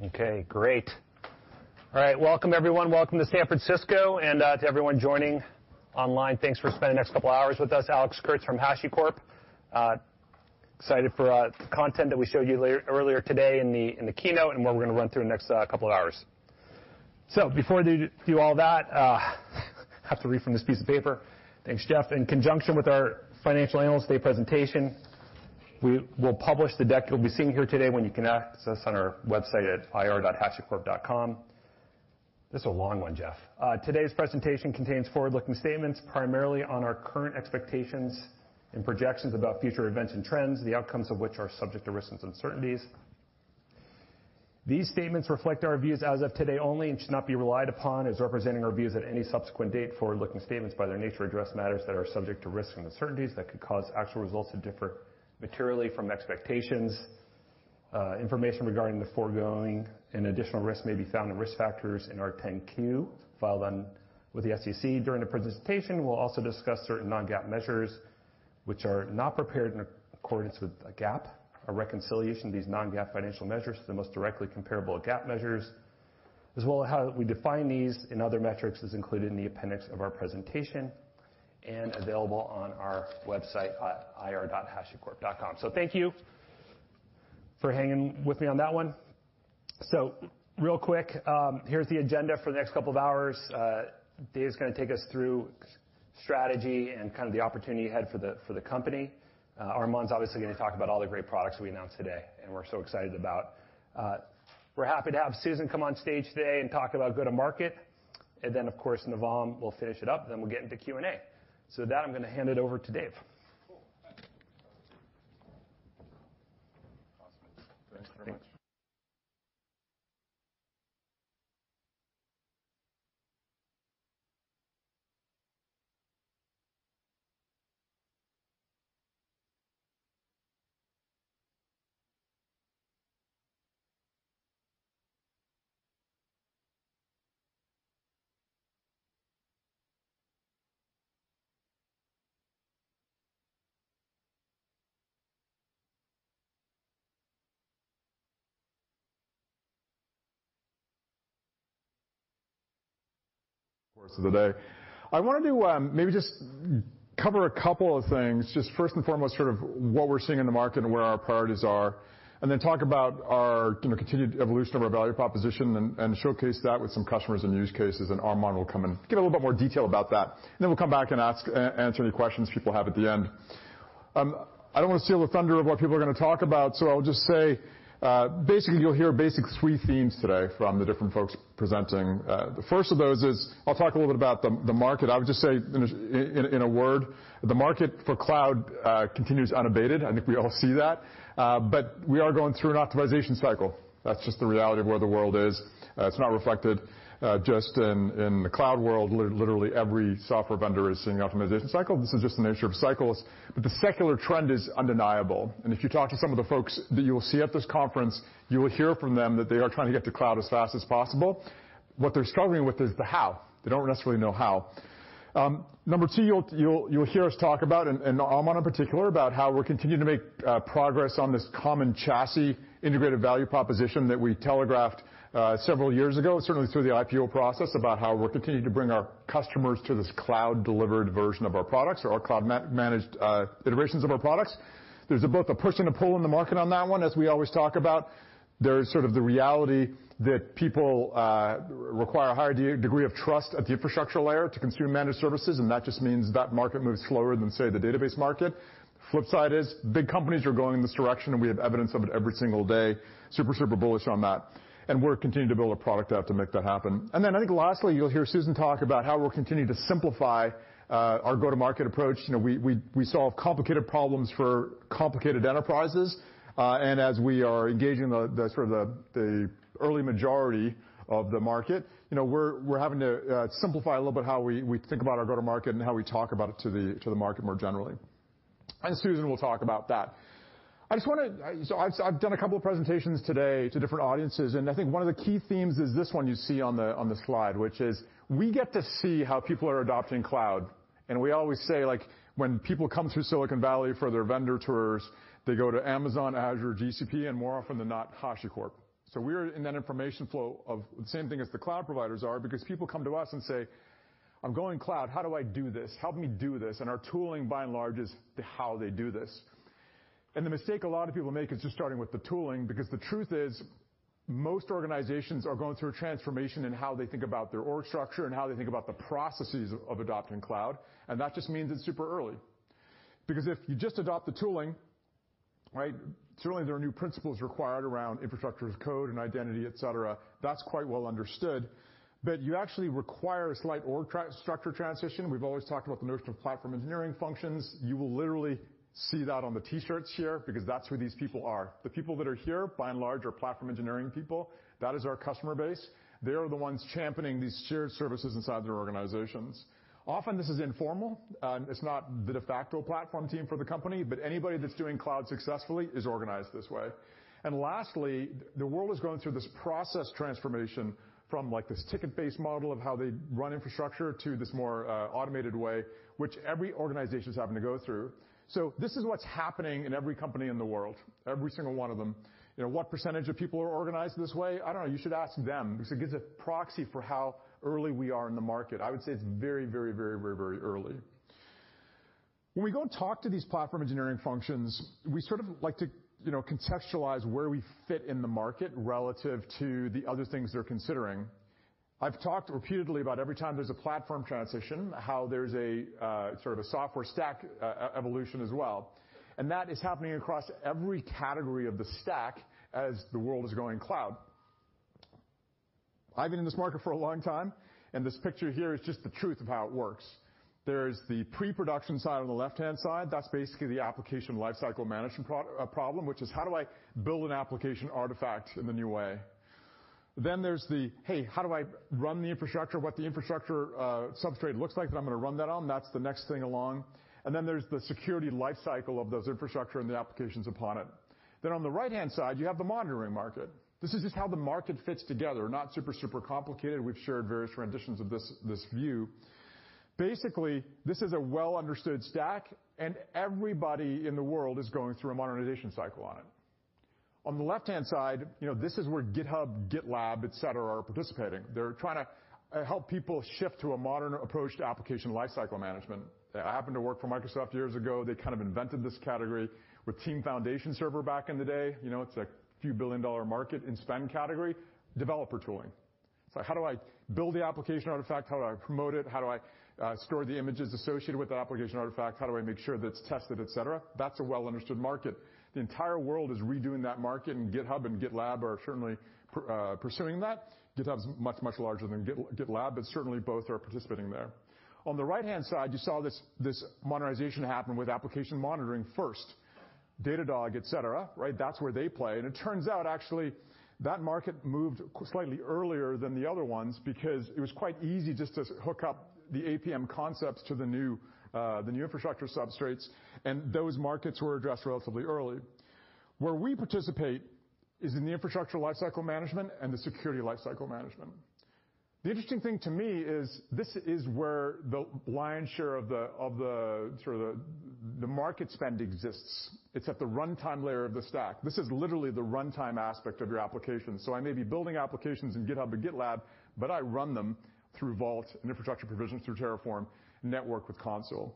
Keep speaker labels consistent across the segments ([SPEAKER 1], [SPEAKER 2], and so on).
[SPEAKER 1] Okay, great. All right. Welcome, everyone. Welcome to San Francisco, and uh, to everyone joining online, thanks for spending the next couple of hours with us. Alex Kurtz from HashiCorp. Uh, excited for uh, the content that we showed you earlier today in the keynote and what we're gonna run through in the next couple of hours. So before we do all that, I have to read from this piece of paper. Thanks, Jeff. In conjunction with our Financial Analyst Day presentation, we will publish the deck you'll be seeing here today when you can access on our website at ir.hashicorp.com. This is a long one, Jeff. Uh, today's presentation contains forward-looking statements, primarily on our current expectations and projections about future events and trends, the outcomes of which are subject to risks and uncertainties. These statements reflect our views as of today only and should not be relied upon as representing our views at any subsequent date. Forward-looking statements, by their nature, address matters that are subject to risks and uncertainties that could cause actual results to differ materially from expectations. Uh, information regarding the foregoing and additional risks may be found in risk factors in our 10-Q filed with the SEC. During the presentation, we'll also discuss certain non-GAAP measures which are not prepared in accordance with GAAP. A reconciliation of these non-GAAP financial measures to the most directly comparable GAAP measures, as well as how we define these and other metrics, is included in the appendix of our presentation and available on our website ir.hashicorp.com. So, thank you for hanging with me on that one. So real quick, um, here's the agenda for the next couple of hours. Uh, Dave's gonna take us through strategy and kind of the opportunity ahead for the company. Uh, Armon's obviously gonna talk about all the great products we announced today, and we're so excited about. Uh, we're happy to have Susan come on stage today and talk about go-to-market. And then, of course, Navam will finish it up, then we'll get into Q&A. With that, I'm gonna hand it over to Dave.
[SPEAKER 2] Cool. Awesome. Thanks very much. Of the day. I wanted to um, maybe just cover a couple of things. Just first and foremost, sort of what we're seeing in the market and where our priorities are, and then talk about our, you know, continued evolution of our value proposition and showcase that with some customers and use cases, and Armon will come and give a little bit more detail about that. And Then we'll come back and answer any questions people have at the end. Um, I don't wanna steal the thunder of what people are gonna talk about, so I'll just say, Uh, basically, you'll hear basic three themes today from the different folks presenting. Uh, the first of those is I'll talk a little bit about the market. I would just say in a word, the market for cloud uh, continues unabated. I think we all see that. Uh but we are going through an optimization cycle. That's just the reality of where the world is. It's not reflected Uh, just in the cloud world. Literally every software vendor is seeing optimization cycle. This is just the nature of cycles. But the secular trend is undeniable. And if you talk to some of the folks that you will see at this conference, you will hear from them that they are trying to get to cloud as fast as possible. What they're struggling with is the how. They don't necessarily know how. Um, number two, you'll hear us talk about, and Armon in particular, about how we're continuing to make uh, progress on this common chassis integrated value proposition that we telegraphed Uh, several years ago, certainly through the IPO process, about how we're continuing to bring our customers to this cloud-delivered version of our products or our cloud-managed uh, iterations of our products. There's both a push and a pull in the market on that one, as we always talk about. There's sort of the reality that people uh, require a higher degree of trust at the infrastructure layer to consume managed services, and that just means that market moves slower than, say, the database market. Flip side is big companies are going in this direction, and we have evidence of it every single day. Super, super bullish on that. And we're continuing to build a product out to make that happen. And then I think lastly, you'll hear Susan talk about how we're continuing to simplify our go-to-market approach. You know, we we we solve complicated problems for complicated enterprises. Uh and as we are engaging the sort of the early majority of the market, you know, we're we're having to simplify a little bit how we think about our go-to-market and how we talk about it to the to the market more generally. And Susan will talk about that. I've I've done a couple of presentations today to different audiences, and I think one of the key themes is this one you see on the slide, which is we get to see how people are adopting cloud. And we always say, like, when people come through Silicon Valley for their vendor tours, they go to Amazon, Azure, GCP, and more often than not, HashiCorp. So We're in that information flow of the same thing as the cloud providers are because people come to us and say, "I'm going cloud. How do I do this? Help me do this." And our tooling, by and large, is how they do this. And the mistake a lot of people make is just starting with the tooling, because the truth is, most organizations are going through a transformation in how they think about their org structure and how they think about the processes of adopting cloud, and that just means it's super early. Because if you just adopt the tooling, right, certainly there are new principles required around infrastructure as code and identity, et cetera. That's quite well understood. But you actually require a slight org structure transition. We've always talked about the notion of platform engineering functions. You will literally see that on the T-shirts here because that's who these people are. The people that are here, by and large, are platform engineering people. That is our customer base. They are the ones championing these shared services inside their organizations. Often, this is informal. Um, it's not the de facto platform team for the company, but anybody that's doing cloud successfully is organized this way. And lastly, the world is going through this process transformation from, like, this ticket-based model of how they run infrastructure to this more uh, automated way, which every organization is having to go through. So this is what's happening in every company in the world, every single one of them. You know, what percentage of people are organized this way? I don't know. You should ask them because it gives a proxy for how early we are in the market. I would say it's very very, very, very, very early. When we go and talk to these platform engineering functions, we sort of like to, you know, contextualize where we fit in the market relative to the other things they're considering. I've talked repeatedly about every time there's a platform transition, how there's a uh, sort of a software stack uh, uh, evolution as well. And that is happening across every category of the stack as the world is going cloud. I've been in this market for a long time, and this picture here is just the truth of how it works. There's the pre-production side on the left-hand side. That's basically the application lifecycle management problem, which is how do I build an application artifact in the new way? Then there's the, "Hey, how do I run the infrastructure? What the infrastructure uh, substrate looks like that I'm gonna run that on?" That's the next thing along. And then there's the security lifecycle of those infrastructure and the applications upon it. Then on the right-hand side, you have the monitoring market. This is just how the market fits together, not super, super complicated. We've shared various renditions of this view. Basically, this is a well-understood stack, and everybody in the world is going through a modernization cycle on it. On the left-hand side, you know, this is where GitHub, GitLab, et cetera, are participating. They're trying to uh, help people shift to a modern approach to application lifecycle management. I happened to work for Microsoft years ago. They kind of invented this category with Team Foundation Server back in the day. You know, it's a few billion-dollar market in spend category. Developer tooling. So how do I build the application artifact? How do I promote it? How do I uh, store the images associated with the application artifact? How do I make sure that it's tested, et cetera? That's a well-understood market. The entire world is redoing that market, and GitHub and GitLab are certainly uh, pursuing that. GitHub's much, much larger than GitLab, but certainly both are participating there. On the right-hand side, you saw this modernization happen with application monitoring first. Datadog, et cetera, right? That's where they play. And it turns out, actually, that market moved slightly earlier than the other ones because it was quite easy just to hook up the APM concepts to the new Uh, infrastructure substrates, and those markets were addressed relatively early. Where we participate is in the infrastructure lifecycle management and the security lifecycle management. The interesting thing to me is this is where the lion's share of the sort of the market spend exists. It's at the runtime layer of the stack. This is literally the runtime aspect of your application. So I may be building applications in GitHub or GitLab, but I run them through Vault and infrastructure provisions through Terraform, network with Consul.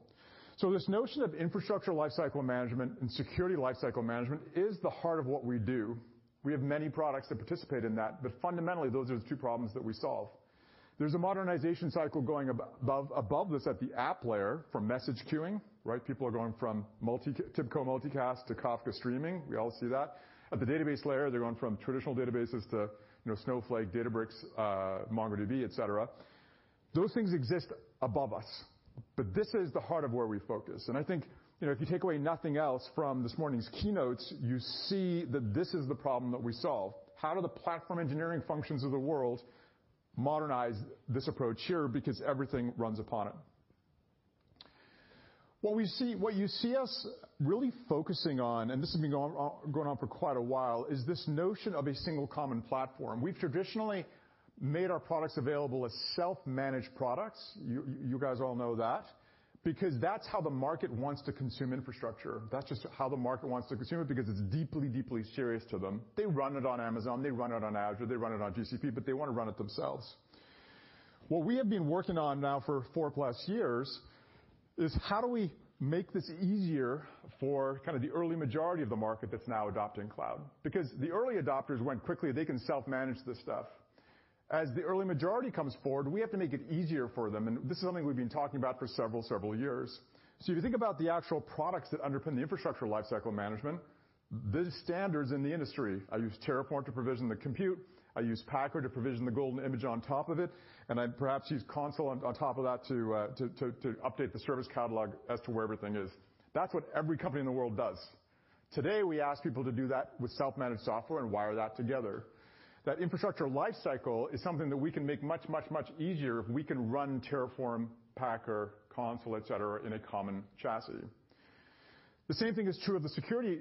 [SPEAKER 2] So this notion of infrastructure lifecycle management and security lifecycle management is the heart of what we do. We have many products that participate in that, but fundamentally, those are the two problems that we solve. There's a modernization cycle going above this at the app layer for message queuing, right? People are going from TIBCO multicast to Kafka streaming. We all see that. At the database layer, they're going from traditional databases to, you know, Snowflake, Databricks, uh, MongoDB, et cetera. Those things exist above us, this is the heart of where we focus. And I think, you know, if you take away nothing else from this morning's keynotes, you see that this is the problem that we solve. How do the platform engineering functions of the world modernize this approach here because everything runs upon it? What you see us really focusing on, and this has been going on for quite a while, is this notion of a single common platform. We've traditionally made our products available as self-managed products. You guys all know that. because that's how the market wants to consume infrastructure. That's just how the market wants to consume it because it's deeply deeply serious to them. They run it on Amazon, they run it on Azure, they run it on GCP, but they wanna run it themselves. What we have been working on now for 4+ years is how do we make this easier for kind of the early majority of the market that's now adopting cloud? Because the early adopters went quickly, they can self-manage this stuff. As the early majority comes forward, we have to make it easier for them, and this is something we've been talking about for several several years. So if you think about the actual products that underpin the infrastructure lifecycle management, the standards in the industry. I use Terraform to provision the compute, I use Packer to provision the golden image on top of it, and I perhaps use Consul on top of that uh, to update the service catalog as to where everything is. That's what every company in the world does. Today, we ask people to do that with self-managed software and wire that together. That infrastructure lifecycle is something that we can make much much, much easier if we can run Terraform, Packer, Consul, et cetera, in a common chassis. The same thing is true of the security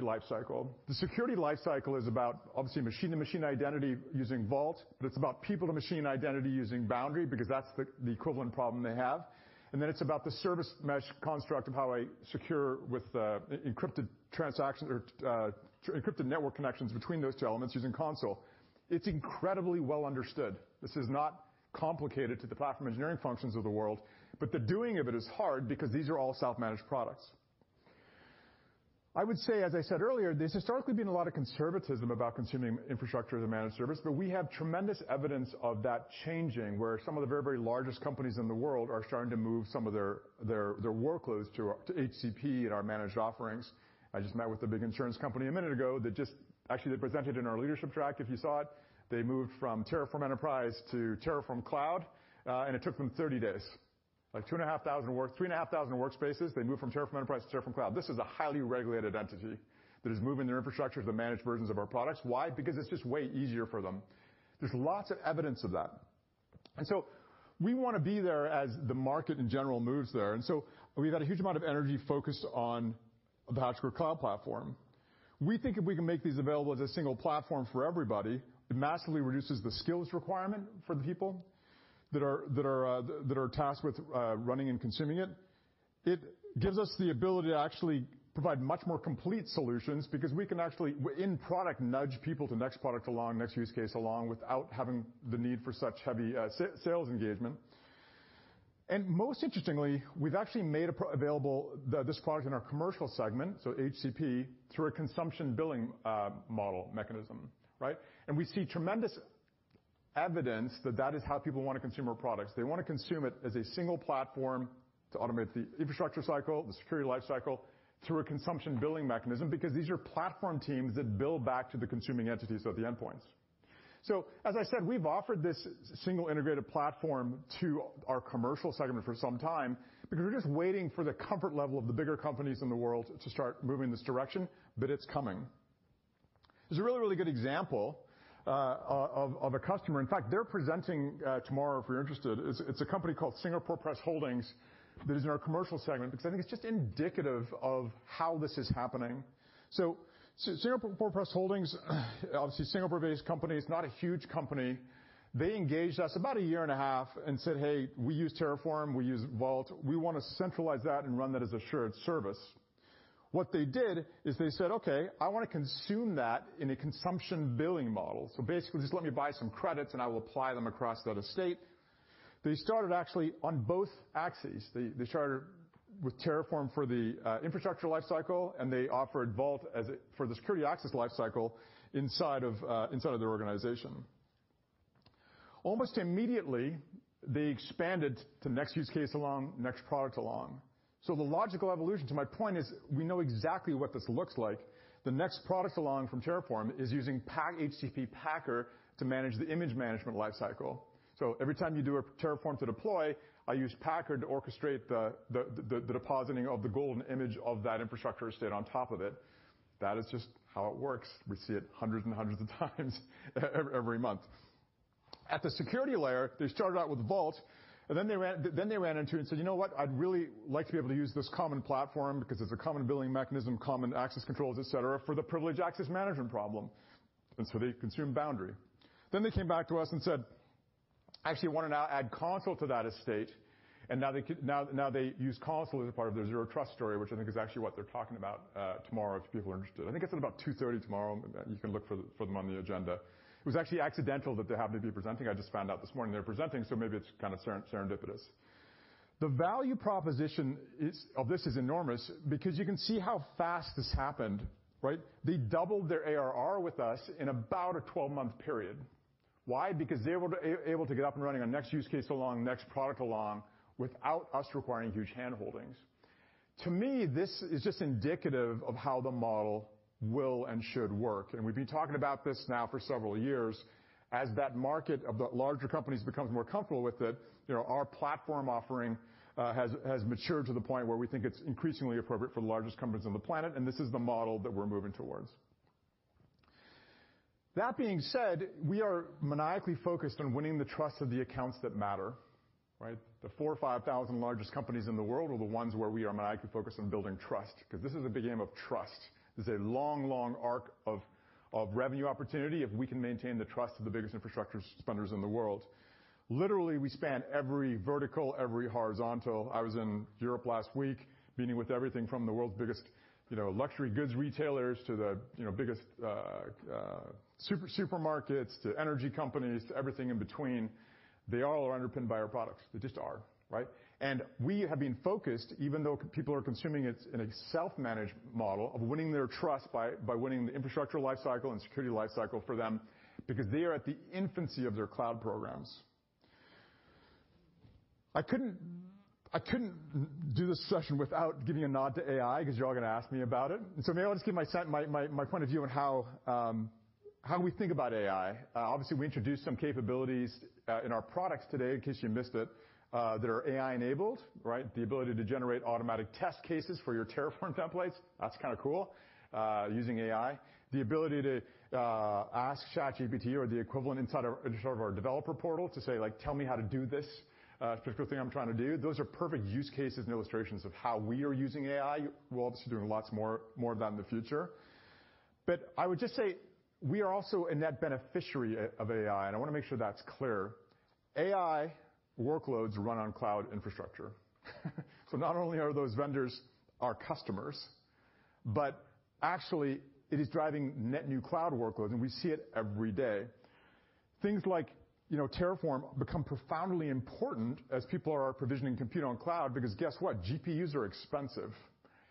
[SPEAKER 2] lifecycle. The security lifecycle is about, obviously, machine-to-machine identity using Vault, but it's about people-to-machine identity using Boundary because that's the equivalent problem they have. And then it's about the service mesh construct of how I secure with uh, encrypted transactions or uh, encrypted network connections between those two elements using Consul. It's incredibly well understood. This is not complicated to the platform engineering functions of the world, but the doing of it is hard because these are all self-managed products. I would say, as I said earlier, there's historically been a lot of conservatism about consuming infrastructure as a managed service, but we have tremendous evidence of that changing, where some of the very, very largest companies in the world are starting to move some of their workloads to HCP and our managed offerings. I just met with a big insurance company a minute ago that just actually they presented in our leadership track, if you saw it. They moved from Terraform Enterprise to Terraform Cloud, uh, and it took them 30 days. Like 3,500 workspaces, they moved from Terraform Enterprise to Terraform Cloud. This is a highly regulated entity that is moving their infrastructure to the managed versions of our products. Why? Because it's just way easier for them. There's lots of evidence of that. And so we wanna be there as the market in general moves there. And so we've had a huge amount of energy focused on the HashiCorp Cloud Platform. We think if we can make these available as a single platform for everybody, it massively reduces the skills requirement for the people that are uh, tasked with uh, running and consuming it. It gives us the ability to actually provide much more complete solutions because we can actually, in product, nudge people to next product along, next use case along, without having the need for such heavy uh, sales engagement. And most interestingly, we've actually made available this product in our commercial segment, so HCP, through a consumption billing uh, model mechanism, right? And we see tremendous evidence that that is how people wanna consume our products. They wanna consume it as a single platform to automate the infrastructure cycle, the security life cycle, through a consumption billing mechanism, because these are platform teams that bill back to the consuming entities at the endpoints. So as I said, we've offered this single integrated platform to our commercial segment for some time because we're just waiting for the comfort level of the bigger companies in the world to start moving this direction, but it's coming. There's a really, really good example uh, of a customer. In fact, they're presenting uh, tomorrow, if you're interested. It's a company called Singapore Press Holdings that is in our commercial segment because I think it's just indicative of how this is happening. Singapore Press Holdings, obviously Singapore-based company. It's not a huge company. They engaged us about a year and a half and said, "Hey, we use Terraform, we use Vault. We wanna centralize that and run that as a shared service." What they did is they said, "Okay, I wanna consume that in a consumption billing model. So basically, just let me buy some credits, and I will apply them across that estate." They started actually on both axes. They started with Terraform for the uh, infrastructure life cycle, and they offered Vault for the security access life cycle uh, inside of their organization. Almost immediately, they expanded to next use case along, next product along. So the logical evolution to my point is we know exactly what this looks like. The next product along from Terraform is using HCP Packer to manage the image management life cycle. Every time you do a Terraform to deploy, I use Packer to orchestrate the depositing of the golden image of that infrastructure estate on top of it. That is just how it works. We see it hundreds and hundreds of times every month. At the security layer, they started out with Vault, and then they ran into and said, "You know what? I'd really like to be able to use this common platform because it's a common billing mechanism, common access controls, et cetera, for the privileged access management problem." And so they consumed Boundary. Then they came back to us and said, "I actually wanna now add Consul to that estate." And now they use Consul as a part of their Zero Trust story, which I think is actually what they're talking about uh, tomorrow, if people are interested. I think it's at about 2:30 P.M. tomorrow. You can look for them on the agenda. It was actually accidental that they happened to be presenting. I just found out this morning they're presenting, so maybe it's kind of serendipitous. The value proposition of this is enormous because you can see how fast this happened, right? They doubled their ARR with us in about a 12-month period. Why? Because they were able to get up and running on next use case along, next product along, without us requiring huge handholdings. To me, this is just indicative of how the model will and should work. And we've been talking about this now for several years. As that market of the larger companies becomes more comfortable with it, you know, our platform offering uh, has matured to the point where we think it's increasingly appropriate for the largest companies on the planet, and this is the model that we're moving towards. That being said, we are maniacally focused on winning the trust of the accounts that matter, right? The 4,000 or 5,000 largest companies in the world are the ones where we are maniacally focused on building trust, 'cause this is a big game of trust. This is a long, long arc of revenue opportunity if we can maintain the trust of the biggest infrastructure spenders in the world. Literally, we span every vertical, every horizontal. I was in Europe last week, meeting with everything from the world's biggest, you know, luxury goods retailers to the, you know, biggest uh, uh, supermarkets, to energy companies, to everything in between. They all are underpinned by our products. They just are, right? And we have been focused, even though people are consuming it in a self-managed model, of winning their trust by winning the infrastructure life cycle and security life cycle for them because they are at the infancy of their cloud programs. I couldn't do this session without giving a nod to AI because you're all gonna ask me about it. So maybe I'll just give my point of view on how um, we think about AI. Uh, obviously, we introduced some capabilities uh, in our products today, in case you missed it, uh, that are AI-enabled, right? The ability to generate automatic test cases for your Terraform templates, that's kinda cool, using AI. The ability to ask ChatGPT or the equivalent inside of our developer portal to say, like, "Tell me how to do this particular thing I'm trying to do." Those are perfect use cases and illustrations of how we are using AI. We're obviously be doing lots more of that in the future. But I would just say we are also a net beneficiary of AI, and I wanna make sure that's clear. AI workloads run on cloud infrastructure. So not only are those vendors our customers, but actually it is driving net new cloud workloads, and we see it every day. Things like, you know, Terraform become profoundly important as people are provisioning compute on cloud because guess what? GPUs are expensive.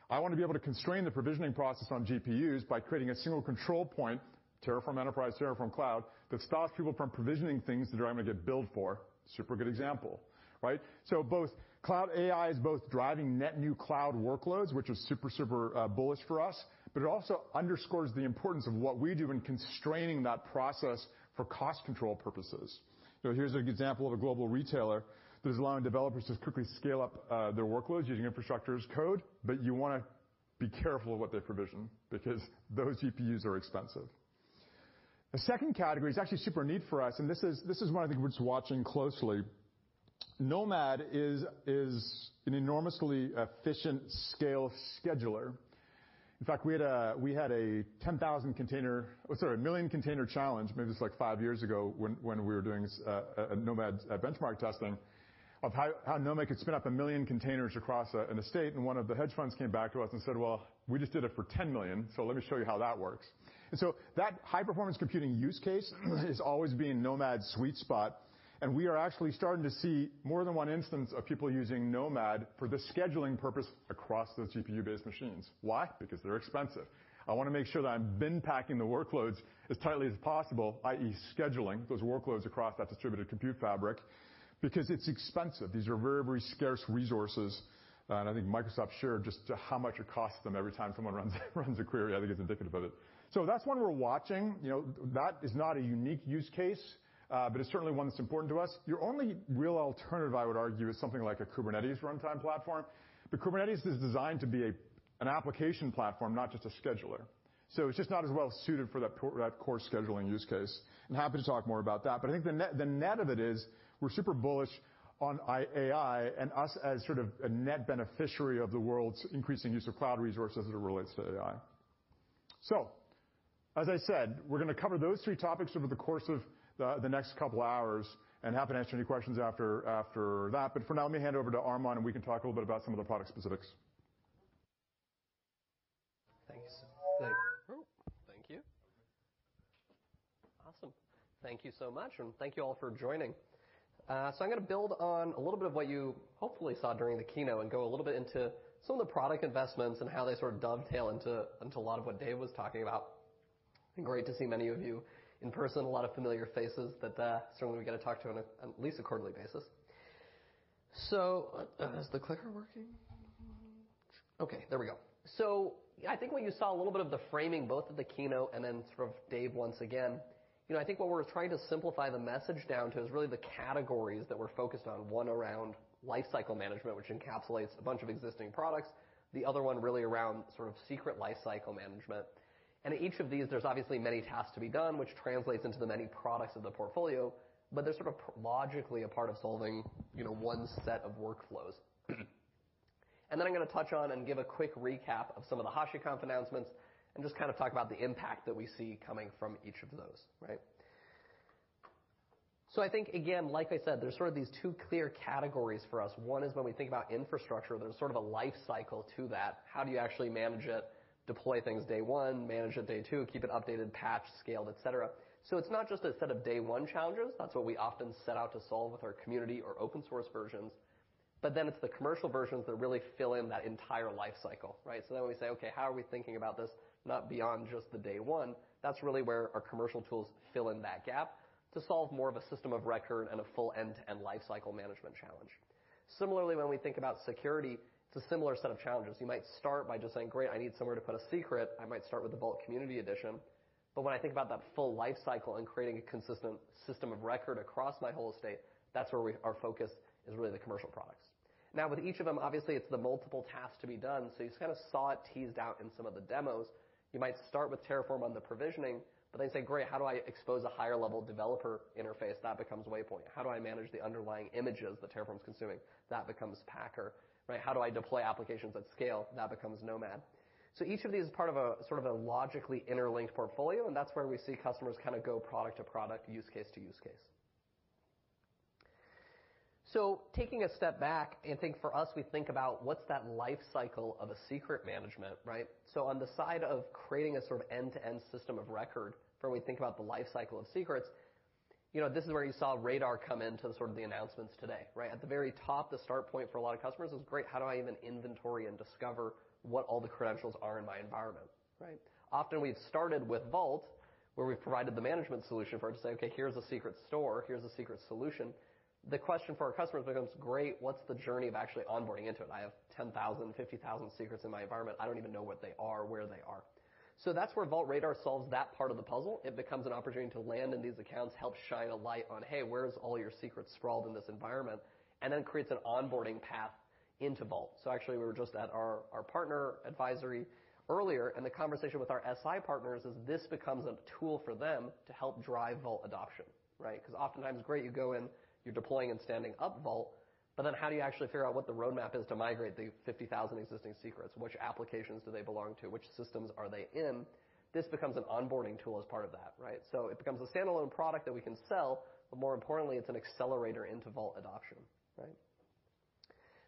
[SPEAKER 2] I wanna be able to constrain the provisioning process on GPUs by creating a single control point, Terraform Enterprise, Terraform Cloud, that stops people from provisioning things that I'm gonna get billed for. Super good example, right? So both cloud AI is both driving net new cloud workloads, which is super super uh, bullish for us, but it also underscores the importance of what we do in constraining that process for cost control purposes. Here's an example of a global retailer that is allowing developers to quickly scale up uh, their workloads using infrastructure as code, but you wanna be careful of what they provision because those GPUs are expensive. The second category is actually super neat for us, and this is one I think we're just watching closely. Nomad is an enormously efficient scale scheduler. In fact, we had uh we had a 1 million container challenge, maybe was like five years ago when we were doing a Nomad benchmark testing of how Nomad could spin up 1 million containers across an estate, and one of the hedge funds came back to us and said, "Well, we just did it for 10 million, so let me show you how that works." So that high-performance computing use case has always been Nomad's sweet spot, and we are actually starting to see more than one instance of people using Nomad for the scheduling purpose across those GPU-based machines. Why? Because they're expensive. I wanna make sure that I'm bin packing the workloads as tightly as possible, i.e., scheduling those workloads across that distributed compute fabric, because it's expensive. These are very, very scarce resources, and I think Microsoft shared just how much it costs them every time someone runs a query. I think it's indicative of it. So that's one we're watching. You know, that is not a unique use case, uh, but it's certainly one that's important to us. Your only real alternative, I would argue, is something like a Kubernetes runtime platform. But Kubernetes is designed to be an application platform, not just a scheduler. So it's just not as well suited for that core scheduling use case. I'm happy to talk more about that. But I think the net of it is we're super bullish on AI and us as sort of a net beneficiary of the world's increasing use of cloud resources as it relates to AI. As I said, we're gonna cover those three topics over the course of the next couple hours, and happy to answer any questions after that. But for now, let me hand over to Armon, and we can talk a little bit about some of the product specifics.
[SPEAKER 3] Thanks. Thank you. Awesome. Thank you so much, and thank you all for joining. Uh so I'm gonna build on a little bit of what you hopefully saw during the keynote and go a little bit into some of the product investments and how they sort of dovetail into a lot of what Dave was talking about. Great to see many of you in person, a lot of familiar faces that uh, certainly we get to talk to on at least a quarterly basis. So, is the clicker working? Okay, there we go. So, I think what you saw a little bit of the framing, both of the keynote and then sort of Dave once again, you know, I think what we're trying to simplify the message down to is really the categories that we're focused on. One around lifecycle management, which encapsulates a bunch of existing products. The other one really around sort of secret lifecycle management. In each of these, there's obviously many tasks to be done, which translates into the many products of the portfolio, but they're sort of logically a part of solving, you know, one set of workflows. And then I'm gonna touch on and give a quick recap of some of the HashiConf announcements and just kind of talk about the impact that we see coming from each of those, right? So I think, again, like I said, there's sort of these two clear categories for us. One is when we think about infrastructure, there's sort of a life cycle to that. How do you actually manage it, deploy things day one, manage it day two, keep it updated, patched, scaled, et cetera. So it's not just a set of day one challenges. That's what we often set out to solve with our community or open source versions. But then it's the commercial versions that really fill in that entire life cycle, right? So then we say, "Okay, how are we thinking about this not beyond just the day one?" That's really where our commercial tools fill in that gap to solve more of a system of record and a full end-to-end life cycle management challenge. Similarly, when we think about security, it's a similar set of challenges. You might start by just saying, "Great, I need somewhere to put a secret." I might start with the Vault Community Edition. But when I think about that full life cycle and creating a consistent system of record across my whole estate, that's where our focus is really the commercial products. Now, with each of them, obviously, it's the multiple tasks to be done, so you kind of saw it teased out in some of the demos. You might start with Terraform on the provisioning, but then say, "Great, how do I expose a higher level developer interface?" That becomes Waypoint. How do I manage the underlying images that Terraform's consuming? That becomes Packer, right? How do I deploy applications at scale? That becomes Nomad. So each of these is part of a, sort of a logically interlinked portfolio, and that's where we see customers kind of go product to product, use case to use case. So taking a step back, I think for us, we think about what's that life cycle of a secret management, right? So on the side of creating a sort of end-to-end system of record, for when we think about the life cycle of secrets, you know, this is where you saw Radar come into sort of the announcements today, right? At the very top, the start point for a lot of customers is, great, how do I even inventory and discover what all the credentials are in my environment, right? Often, we've started with Vault, where we've provided the management solution for it to say, "Okay, here's a secret store. Here's a secret solution." The question for our customers becomes, "Great, what's the journey of actually onboarding into it? I have 10,000, 50,000 secrets in my environment. I don't even know what they are, where they are." So that's where Vault Radar solves that part of the puzzle. It becomes an opportunity to land in these accounts, help shine a light on, "Hey, where's all your secrets sprawled in this environment?" And then creates an onboarding path into Vault. So actually, we were just at our partner advisory earlier, and the conversation with our SI partners is this becomes a tool for them to help drive Vault adoption, right? Because oftentimes, great, you go in, you're deploying and standing up Vault, how do you actually figure out what the roadmap is to migrate the 50,000 existing secrets? Which applications do they belong to? Which systems are they in? This becomes an onboarding tool as part of that, right? So it becomes a standalone product that we can sell, but more importantly, it's an accelerator into Vault adoption, right?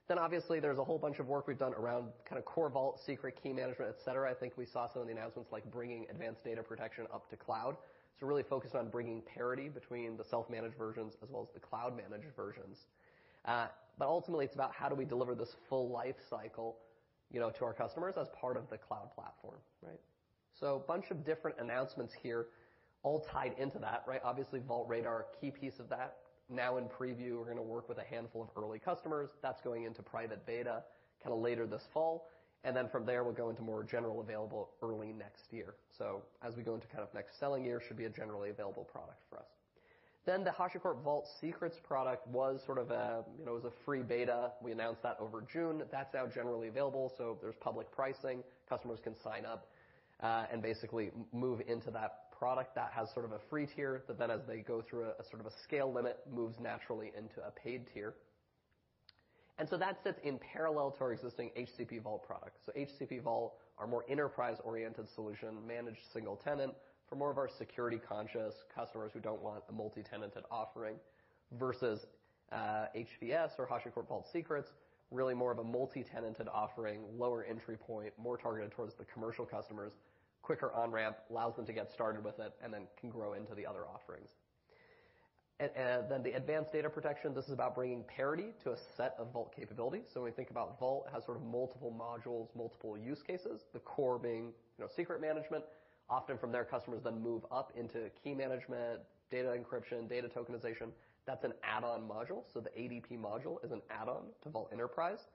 [SPEAKER 3] Then obviously, there's a whole bunch of work we've done around kind of core Vault, secret key management, et cetera. I think we saw some of the announcements, like bringing Advanced Data Protection up to cloud. So really focused on bringing parity between the self-managed versions as well as the cloud-managed versions. Uh, but ultimately, it's about how do we deliver this full life cycle, you know, to our customers as part of the cloud platform, right? A bunch of different announcements here, all tied into that, right? Obviously, Vault Radar, key piece of that. Now in preview, we're gonna work with a handful of early customers. That's going into private beta kind of later this fall, and then from there, we'll go into more general available early next year. So as we go into kind of next selling year, should be a generally available product for us. Then the HashiCorp Vault Secrets product was sort of a, you know, it was a free beta. We announced that over June. That's now generally available, so there's public pricing. Customers can sign up uh, and basically move into that product. That has sort of a free tier, but then as they go through a sort of a scale limit, moves naturally into a paid tier. And so that sits in parallel to our existing HCP Vault product. So HCP Vault, our more enterprise-oriented solution, managed single tenant, for more of our security-conscious customers who don't want a multi-tenanted offering versus uh, HVS or HashiCorp Vault Secrets, really more of a multi-tenanted offering, lower entry point, more targeted towards the commercial customers, quicker on-ramp, allows them to get started with it, and then can grow into the other offerings. And then the advanced data protection, this is about bringing parity to a set of Vault capabilities. So when we think about Vault, it has sort of multiple modules, multiple use cases, the core being, secret management. Often from there, customers then move up into key management, data encryption, data tokenization. That's an add-on module. So the ADP module is an add-on to Vault Enterprise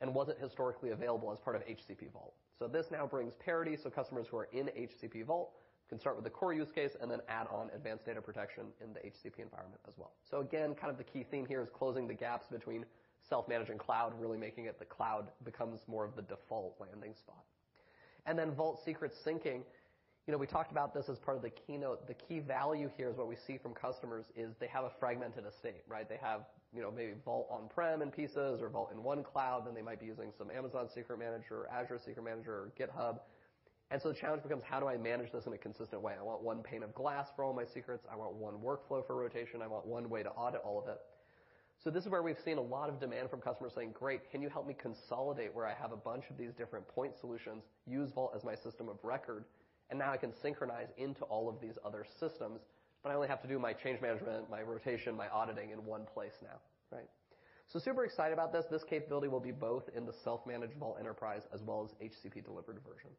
[SPEAKER 3] and wasn't historically available as part of HCP Vault. So this now brings parity, so customers who are in HCP Vault can start with the core use case and then add on advanced data protection in the HCP environment as well. So again, kind of the key theme here is closing the gaps between self-managed and cloud, really making it the cloud becomes more of the default landing spot. And then Vault Secrets Sync, you know, we talked about this as part of the keynote. The key value here is what we see from customers is they have a fragmented estate, right? They have, you know, maybe Vault on-prem in pieces or Vault in one cloud, then they might be using some Amazon Secret Manager or Azure Secret Manager or GitHub. And so the challenge becomes: How do I manage this in a consistent way? I want one pane of glass for all my secrets. I want one workflow for rotation. I want one way to audit all of it. So this is where we've seen a lot of demand from customers saying, "Great, can you help me consolidate where I have a bunch of these different point solutions, use Vault as my system of record, and now I can synchronize into all of these other systems, but I only have to do my change management, my rotation, my auditing in one place now," right? So super excited about this. This capability will be both in the self-managed Vault Enterprise as well as HCP-delivered version.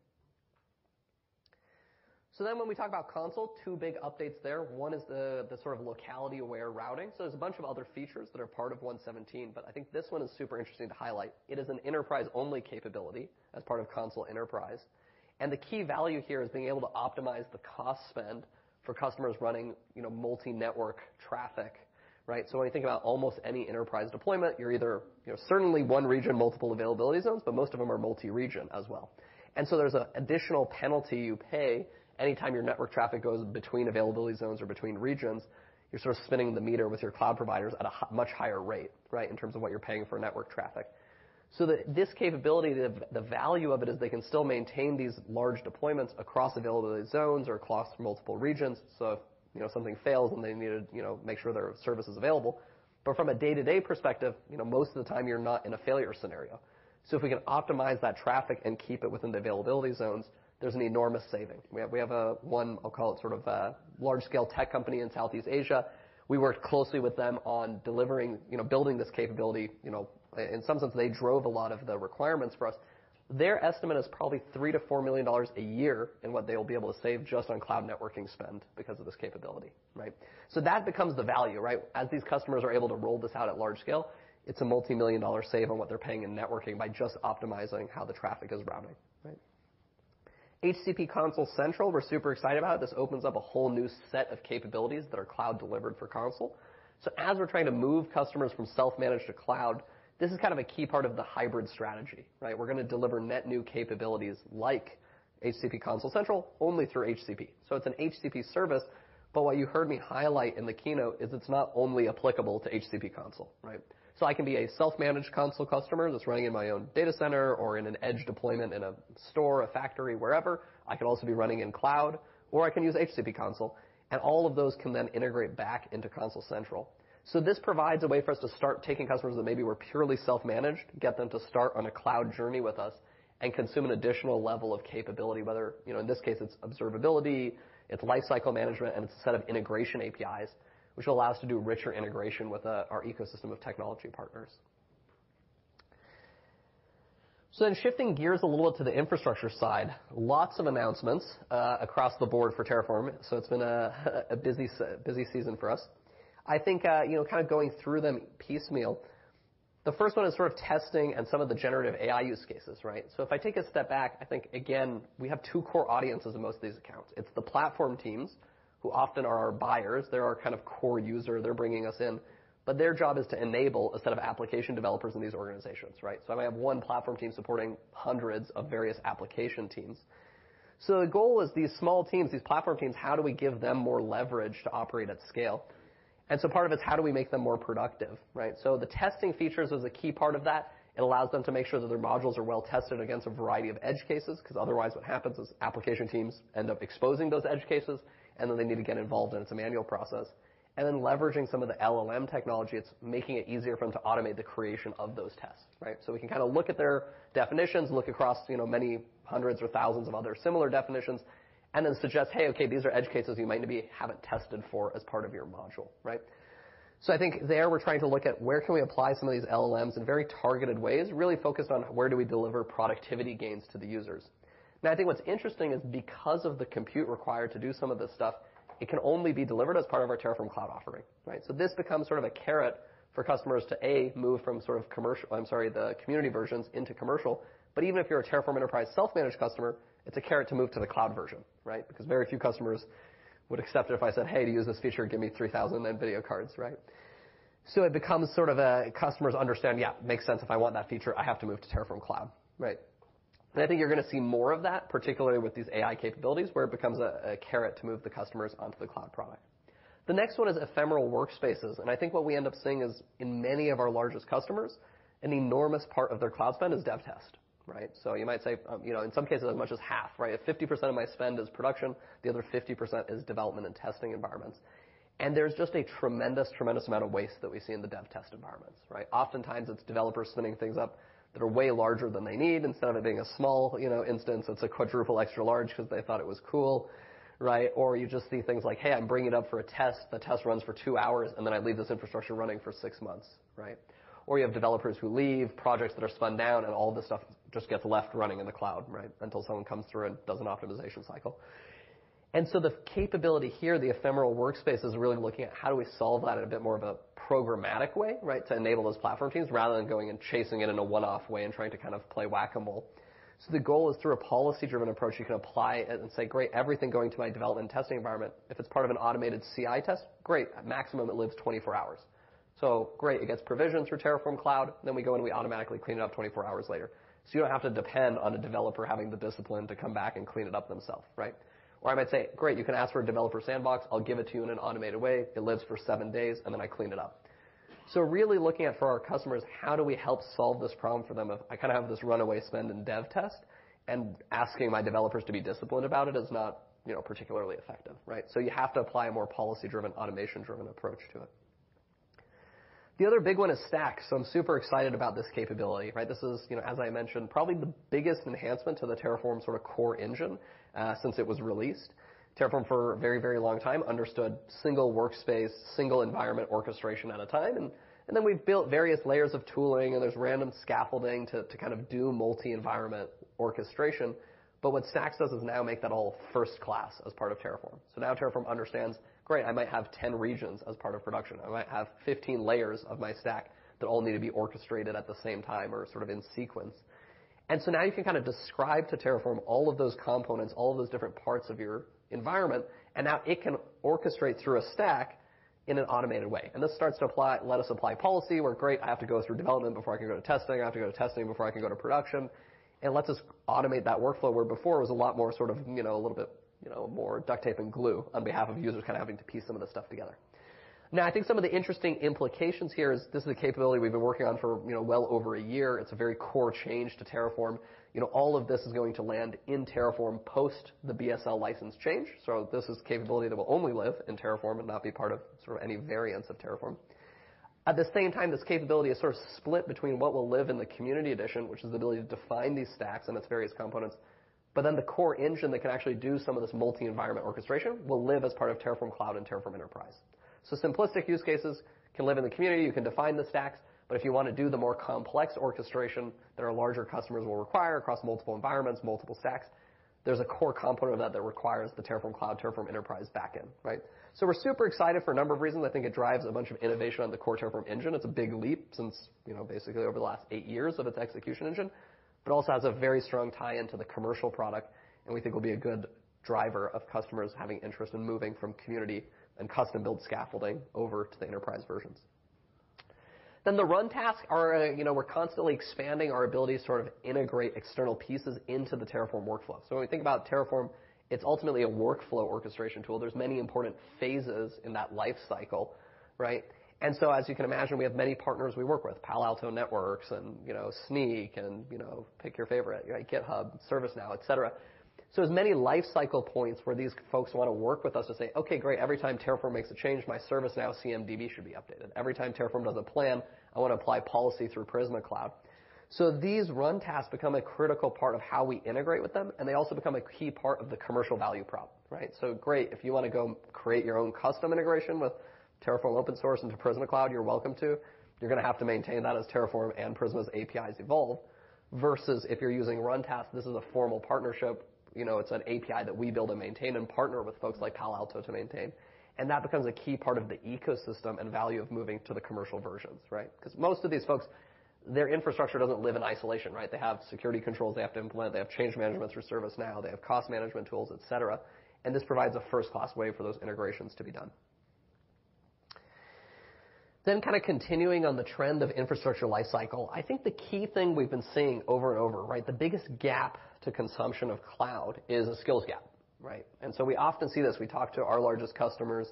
[SPEAKER 3] So then when we talk about Consul, two big updates there. One is the sort of locality-aware routing. So there's a bunch of other features that are part of 117, but I think this one is super interesting to highlight. It is an enterprise-only capability as part of Consul Enterprise. And the key value here is being able to optimize the cost spend for customers running, you know, multi-network traffic, right? So when you think about almost any enterprise deployment, you're either, you know, certainly one region, multiple availability zones, but most of them are multi-region as well. And so there's an additional penalty you pay anytime your network traffic goes between availability zones or between regions. You're sort of spinning the meter with your cloud providers at a much higher rate, right, in terms of what you're paying for network traffic. So this capability, the value of it is they can still maintain these large deployments across availability zones or across multiple regions. So if, you know, something fails and they need to, you know, make sure their service is available. But from a day-to-day perspective, you know, most of the time you're not in a failure scenario. So if we can optimize that traffic and keep it within the availability zones, there's an enormous saving. We have a one, I'll call it sort of a large-scale tech company in Southeast Asia. We worked closely with them on delivering, you know, building this capability. You know, in some sense, they drove a lot of the requirements for us. Their estimate is probably $3 million-$4 million a year in what they will be able to save just on cloud networking spend because of this capability, right? So that becomes the value, right? As these customers are able to roll this out at large scale, it's a multi-million dollar save on what they're paying in networking by just optimizing how the traffic is routing, right? HCP Consul Central, we're super excited about. This opens up a whole new set of capabilities that are cloud delivered for Consul. As we're trying to move customers from self-managed to cloud, this is kind of a key part of the hybrid strategy, right? We're gonna deliver net new capabilities like HCP Consul Central only through HCP. So it's an HCP service, but what you heard me highlight in the keynote is it's not only applicable to HCP Consul, right? So I can be a self-managed Consul customer that's running in my own data center or in an edge deployment in a store, a factory, wherever. I can also be running in cloud, or I can use HCP Consul, and all of those can then integrate back into Consul Central. So this provides a way for us to start taking customers that maybe were purely self-managed, get them to start on a cloud journey with us and consume an additional level of capability, whether, you know, in this case, it's observability, it's lifecycle management, and it's a set of integration APIs, which will allow us to do richer integration with uh, our ecosystem of technology partners. So then shifting gears a little to the infrastructure side, lots of announcements uh, across the board for Terraform. So it's been a busy season for us. I think, uh, you know, kind of going through them piecemeal, the first one is sort of testing and some of the generative AI use cases, right? So if I take a step back, I think, again, we have two core audiences in most of these accounts. It's the platform teams, who often are our buyers. They're our kind of core user. They're bringing us in, but their job is to enable a set of application developers in these organizations, right? So I might have one platform team supporting hundreds of various application teams. So the goal is these small teams, these platform teams, how do we give them more leverage to operate at scale? And so part of it's how do we make them more productive, right? So the testing features is a key part of that. It allows them to make sure that their modules are well tested against a variety of edge cases, because otherwise what happens is application teams end up exposing those edge cases, and then they need to get involved, and it's a manual process. And then leveraging some of the LLM technology, it's making it easier for them to automate the creation of those tests, right? So we can kinda look at their definitions, look across, you know, many hundreds or thousands of other similar definitions, and then suggest, "Hey, okay, these are edge cases you might maybe haven't tested for as part of your module," right? So I think there we're trying to look at where can we apply some of these LLMs in very targeted ways, really focused on where do we deliver productivity gains to the users. Now I think what's interesting is because of the compute required to do some of this stuff, it can only be delivered as part of our Terraform Cloud offering, right? So this becomes sort of a carrot for customers to, A, move from sort of commercial, I'm sorry, the community versions into commercial. But even if you're a Terraform Enterprise self-managed customer, it's a carrot to move to the cloud version, right? Because very few customers would accept it if I said, "Hey, to use this feature, give me 3,000 NVIDIA cards," right? So it becomes sort of a customers understand, yeah, makes sense. If I want that feature, I have to move to Terraform Cloud, right? And I think you're gonna see more of that, particularly with these AI capabilities, where it becomes a carrot to move the customers onto the cloud product. The next one is ephemeral workspaces. And I think what we end up seeing is in many of our largest customers, an enormous part of their cloud spend is dev test, right? So you might say, um, you know, in some cases, as much as half, right? If 50% of my spend is production, the other 50% is development and testing environments. And there's just a tremendous tremendous amount of waste that we see in the dev test environments, right? Oftentimes, it's developers spinning things up that are way larger than they need. Instead of it being a small, you know, instance, it's a quadruple extra large 'cause they thought it was cool, right? Or you just see things like, "Hey, I'm bringing it up for a test. The test runs for two hours, and then I leave this infrastructure running for six months," right? Or you have developers who leave, projects that are spun down, and all this stuff just gets left running in the cloud, right? Until someone comes through and does an optimization cycle. And so the capability here, the ephemeral workspace, is really looking at how do we solve that in a bit more of a programmatic way, right? To enable those platform teams rather than going and chasing it in a one-off way and trying to kind of play Whac-A-Mole. So the goal is through a policy-driven approach, you can apply it and say, "Great, everything going to my development testing environment, if it's part of an automated CI test, great. At maximum, it lives 24 hours." So great, it gets provisioned through Terraform Cloud, then we go and we automatically clean it up 24 hours later. So you don't have to depend on a developer having the discipline to come back and clean it up themselves, right? Or I might say, "Great, you can ask for a developer sandbox. I'll give it to you in an automated way. It lives for seven days, and then I clean it up." So really looking at for our customers, how do we help solve this problem for them? I kinda have this runaway spend in dev test, and asking my developers to be disciplined about it is not, you know, particularly effective, right? So you have to apply a more policy-driven, automation-driven approach to it. The other big one is Stacks. So I'm super excited about this capability, right? This is, you know, as I mentioned, probably the biggest enhancement to the Terraform sort of core engine uh, since it was released. Terraform for a very, very long time understood single workspace, single environment orchestration at a time. And then we've built various layers of tooling, and there's random scaffolding to kind of do multi-environment orchestration. But what Stacks does is now make that all first class as part of Terraform. So now Terraform understands, great, I might have 10 regions as part of production. I might have 15 layers of my stack that all need to be orchestrated at the same time or sort of in sequence. And so now you can kind of describe to Terraform all of those components, all of those different parts of your environment, and now it can orchestrate through a stack in an automated way. And this starts to apply, let us apply policy, where, great, I have to go through development before I can go to testing. I have to go to testing before I can go to production. It lets us automate that workflow, where before it was a lot more sort of, you know, a little bit, you know, more duct tape and glue on behalf of users kind of having to piece some of this stuff together. Now I think some of the interesting implications here is this is a capability we've been working on for, you know, well over a year. It's a very core change to Terraform. You know, all of this is going to land in Terraform post the BSL license change. So this is capability that will only live in Terraform and not be part of sort of any variance of Terraform. At the same time, this capability is sort of split between what will live in the Community Edition, which is the ability to define these stacks and its various components. But then the core engine that can actually do some of this multi-environment orchestration will live as part of Terraform Cloud and Terraform Enterprise. So simplistic use cases can live in the community. You can define the stacks. But if you wanna do the more complex orchestration that our larger customers will require across multiple environments, multiple stacks, there's a core component of that that requires the Terraform Cloud, Terraform Enterprise backend, right? So we're super excited for a number of reasons. I think it drives a bunch of innovation on the core Terraform engine. It's a big leap since, you know, basically over the last eight years of its execution engine, but also has a very strong tie into the commercial product, and we think will be a good driver of customers having interest in moving from community and custom-built scaffolding over to the enterprise versions. Then the run tasks are, you know, we're constantly expanding our ability to sort of integrate external pieces into the Terraform workflow. So when we think about Terraform, it's ultimately a workflow orchestration tool. There's many important phases in that life cycle, right? And so as you can imagine, we have many partners we work with, Palo Alto Networks and, you know, Snyk and, you know, pick your favorite, right? GitHub, ServiceNow, et cetera. So, as many life cycle points where these folks wanna work with us to say, "Okay, great. Every time Terraform makes a change, my ServiceNow CMDB should be updated. Every time Terraform does a plan, I wanna apply policy through Prisma Cloud." So, these run tasks become a critical part of how we integrate with them, and they also become a key part of the commercial value prop, right? So, great, if you wanna go create your own custom integration with Terraform open source into Prisma Cloud, you're welcome to. You're gonna have to maintain that as Terraform and Prisma's APIs evolve. Versus if you're using run tasks, this is a formal partnership. You know, it's an API that we build and maintain and partner with folks like Palo Alto to maintain. And that becomes a key part of the ecosystem and value of moving to the commercial versions, right? 'Cause most of these folks, their infrastructure doesn't live in isolation, right? They have security controls they have to implement. They have change management through ServiceNow. They have cost management tools, et cetera. And this provides a first-class way for those integrations to be done. Kinda continuing on the trend of infrastructure lifecycle, I think the key thing we've been seeing over and over, right? The biggest gap to consumption of cloud is a skills gap, right? And so we often see this. We talk to our largest customers,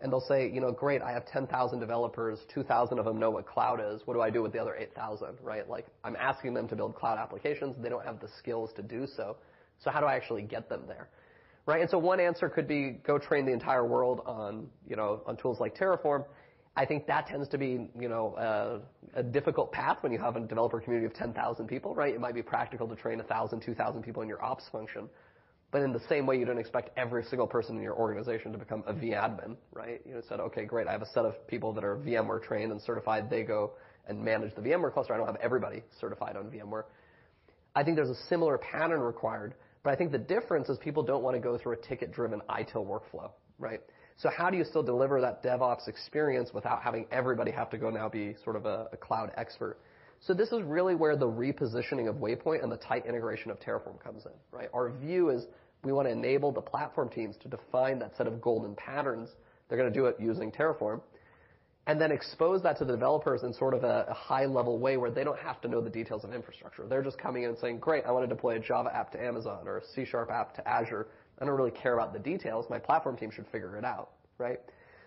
[SPEAKER 3] and they'll say, "You know, great, I have 10,000 developers. 2,000 of them know what cloud is. What do I do with the other 8,000?" Right? Like, I'm asking them to build cloud applications. They don't have the skills to do so. So how do I actually get them there, right? And so one answer could be go train the entire world on, you know, on tools like Terraform. I think that tends to be, you know, a difficult path when you have a developer community of 10,000 people, right? It might be practical to train 1,000, 2,000 people in your ops function. But in the same way, you don't expect every single person in your organization to become a vAdmin, right? You know, said, "Okay, great. I have a set of people that are VMware trained and certified. They go and manage the VMware cluster. I don't have everybody certified on VMware." I think there's a similar pattern required, but I think the difference is people don't wanna go through a ticket-driven ITIL workflow, right? So how do you still deliver that DevOps experience without having everybody have to go now be sort of a cloud expert? So this is really where the repositioning of Waypoint and the tight integration of Terraform comes in, right? Our view is we wanna enable the platform teams to define that set of golden patterns. They're gonna do it using Terraform, and then expose that to the developers in sort of a high-level way where they don't have to know the details of infrastructure. They're just coming in and saying, "Great, I wanna deploy a Java app to Amazon or a C# app to Azure. I don't really care about the details. My platform team should figure it out," right?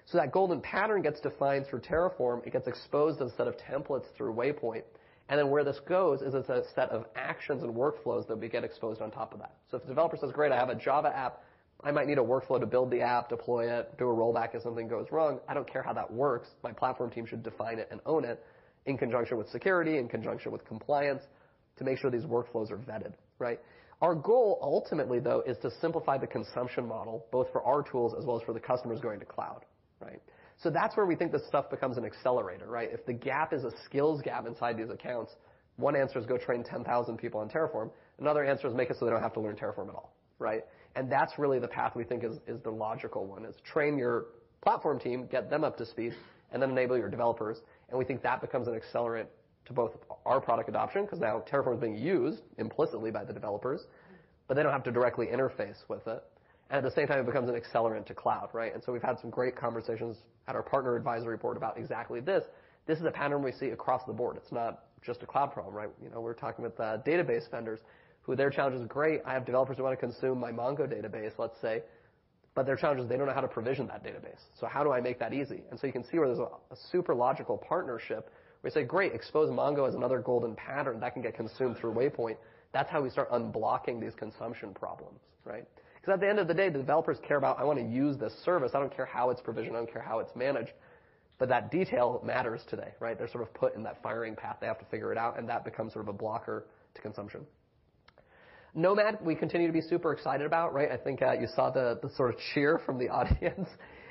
[SPEAKER 3] So that golden pattern gets defined through Terraform. It gets exposed as a set of templates through Waypoint. And then where this goes is it's a set of actions and workflows that we get exposed on top of that. So if the developer says, "Great, I have a Java app. I might need a workflow to build the app, deploy it, do a rollback if something goes wrong. I don't care how that works. My platform team should define it and own it in conjunction with security, in conjunction with compliance to make sure these workflows are vetted, right? Our goal ultimately, though, is to simplify the consumption model, both for our tools as well as for the customers going to cloud, right? So that's where we think this stuff becomes an accelerator, right? If the gap is a skills gap inside these accounts, one answer is go train 10,000 people on Terraform. Another answer is make it so they don't have to learn Terraform at all, right? And that's really the path we think is the logical one, is train your platform team, get them up to speed, and then enable your developers. And we think that becomes an accelerant to both our product adoption, because now Terraform is being used implicitly by the developers, but they don't have to directly interface with it. And at the same time, it becomes an accelerant to cloud, right? And so we've had some great conversations at our partner advisory board about exactly this. This is a pattern we see across the board. It's not just a cloud problem, right? You know, we're talking with uh, database vendors who their challenge is, "Great, I have developers who wanna consume my Mongo database," let's say, but their challenge is they don't know how to provision that database. So how do I make that easy? And so you can see where there's a super logical partnership. We say, "Great, expose Mongo as another golden pattern that can get consumed through Waypoint." That's how we start unblocking these consumption problems, right? Because at the end of the day, the developers care about, "I wanna use this service. I don't care how it's provisioned. I don't care how it's managed." But that detail matters today, right? They're sort of put in that firing path. They have to figure it out, and that becomes sort of a blocker to consumption. Nomad, we continue to be super excited about, right? I think uh, you saw the sort of cheer from the audience.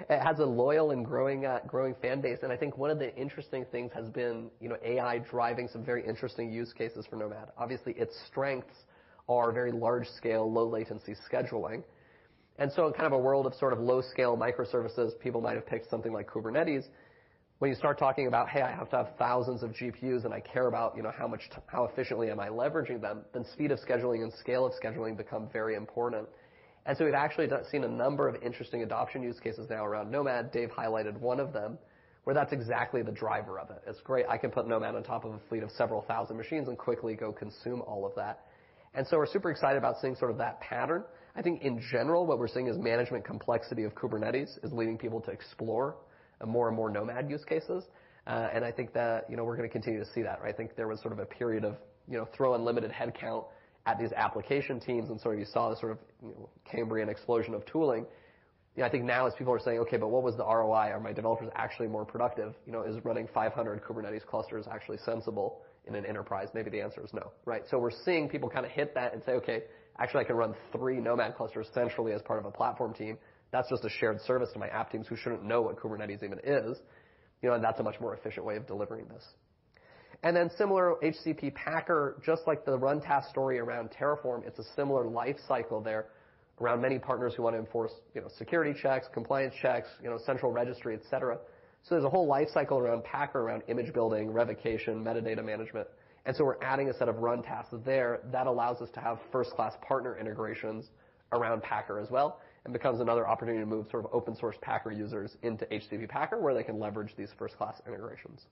[SPEAKER 3] It has a loyal and uh, growing fan base. And I think one of the interesting things has been, you know, AI driving some very interesting use cases for Nomad. Obviously, its strengths are very large scale, low latency scheduling. And so in kind of a world of sort of low scale microservices, people might have picked something like Kubernetes. When you start talking about, "Hey, I have to have thousands of GPUs, and I care about, you know, how efficiently am I leveraging them," then speed of scheduling and scale of scheduling become very important. And so we've actually seen a number of interesting adoption use cases now around Nomad. Dave highlighted one of them, where that's exactly the driver of it. It's great. I can put Nomad on top of a fleet of several thousand machines and quickly go consume all of that. And so we're super excited about seeing sort of that pattern. I think in general, what we're seeing is management complexity of Kubernetes is leading people to explore uh, more and more Nomad use cases. Uh, and I think that, you know, we're gonna continue to see that, right? I think there was sort of a period of, you know, throw unlimited headcount at these application teams, and so you saw the sort of, you know, Cambrian explosion of tooling. You know, I think now as people are saying, "Okay, but what was the ROI? Are my developers actually more productive? You know, is running 500 Kubernetes clusters actually sensible in an enterprise?" Maybe the answer is no, right? So we're seeing people kinda hit that and say, "Okay, actually, I can run three Nomad clusters centrally as part of a platform team. That's just a shared service to my app teams who shouldn't know what Kubernetes even is." You know, and that's a much more efficient way of delivering this. And then similar HCP Packer, just like the Runtask story around Terraform, it's a similar life cycle there around many partners who wanna enforce, you know, security checks, compliance checks, you know, central registry, et cetera. So there's a whole life cycle around Packer, around image building, revocation, metadata management. And so we're adding a set of Runtasks there that allows us to have first-class partner integrations around Packer as well, and becomes another opportunity to move sort of open source Packer users into HCP Packer, where they can leverage these first-class integrations.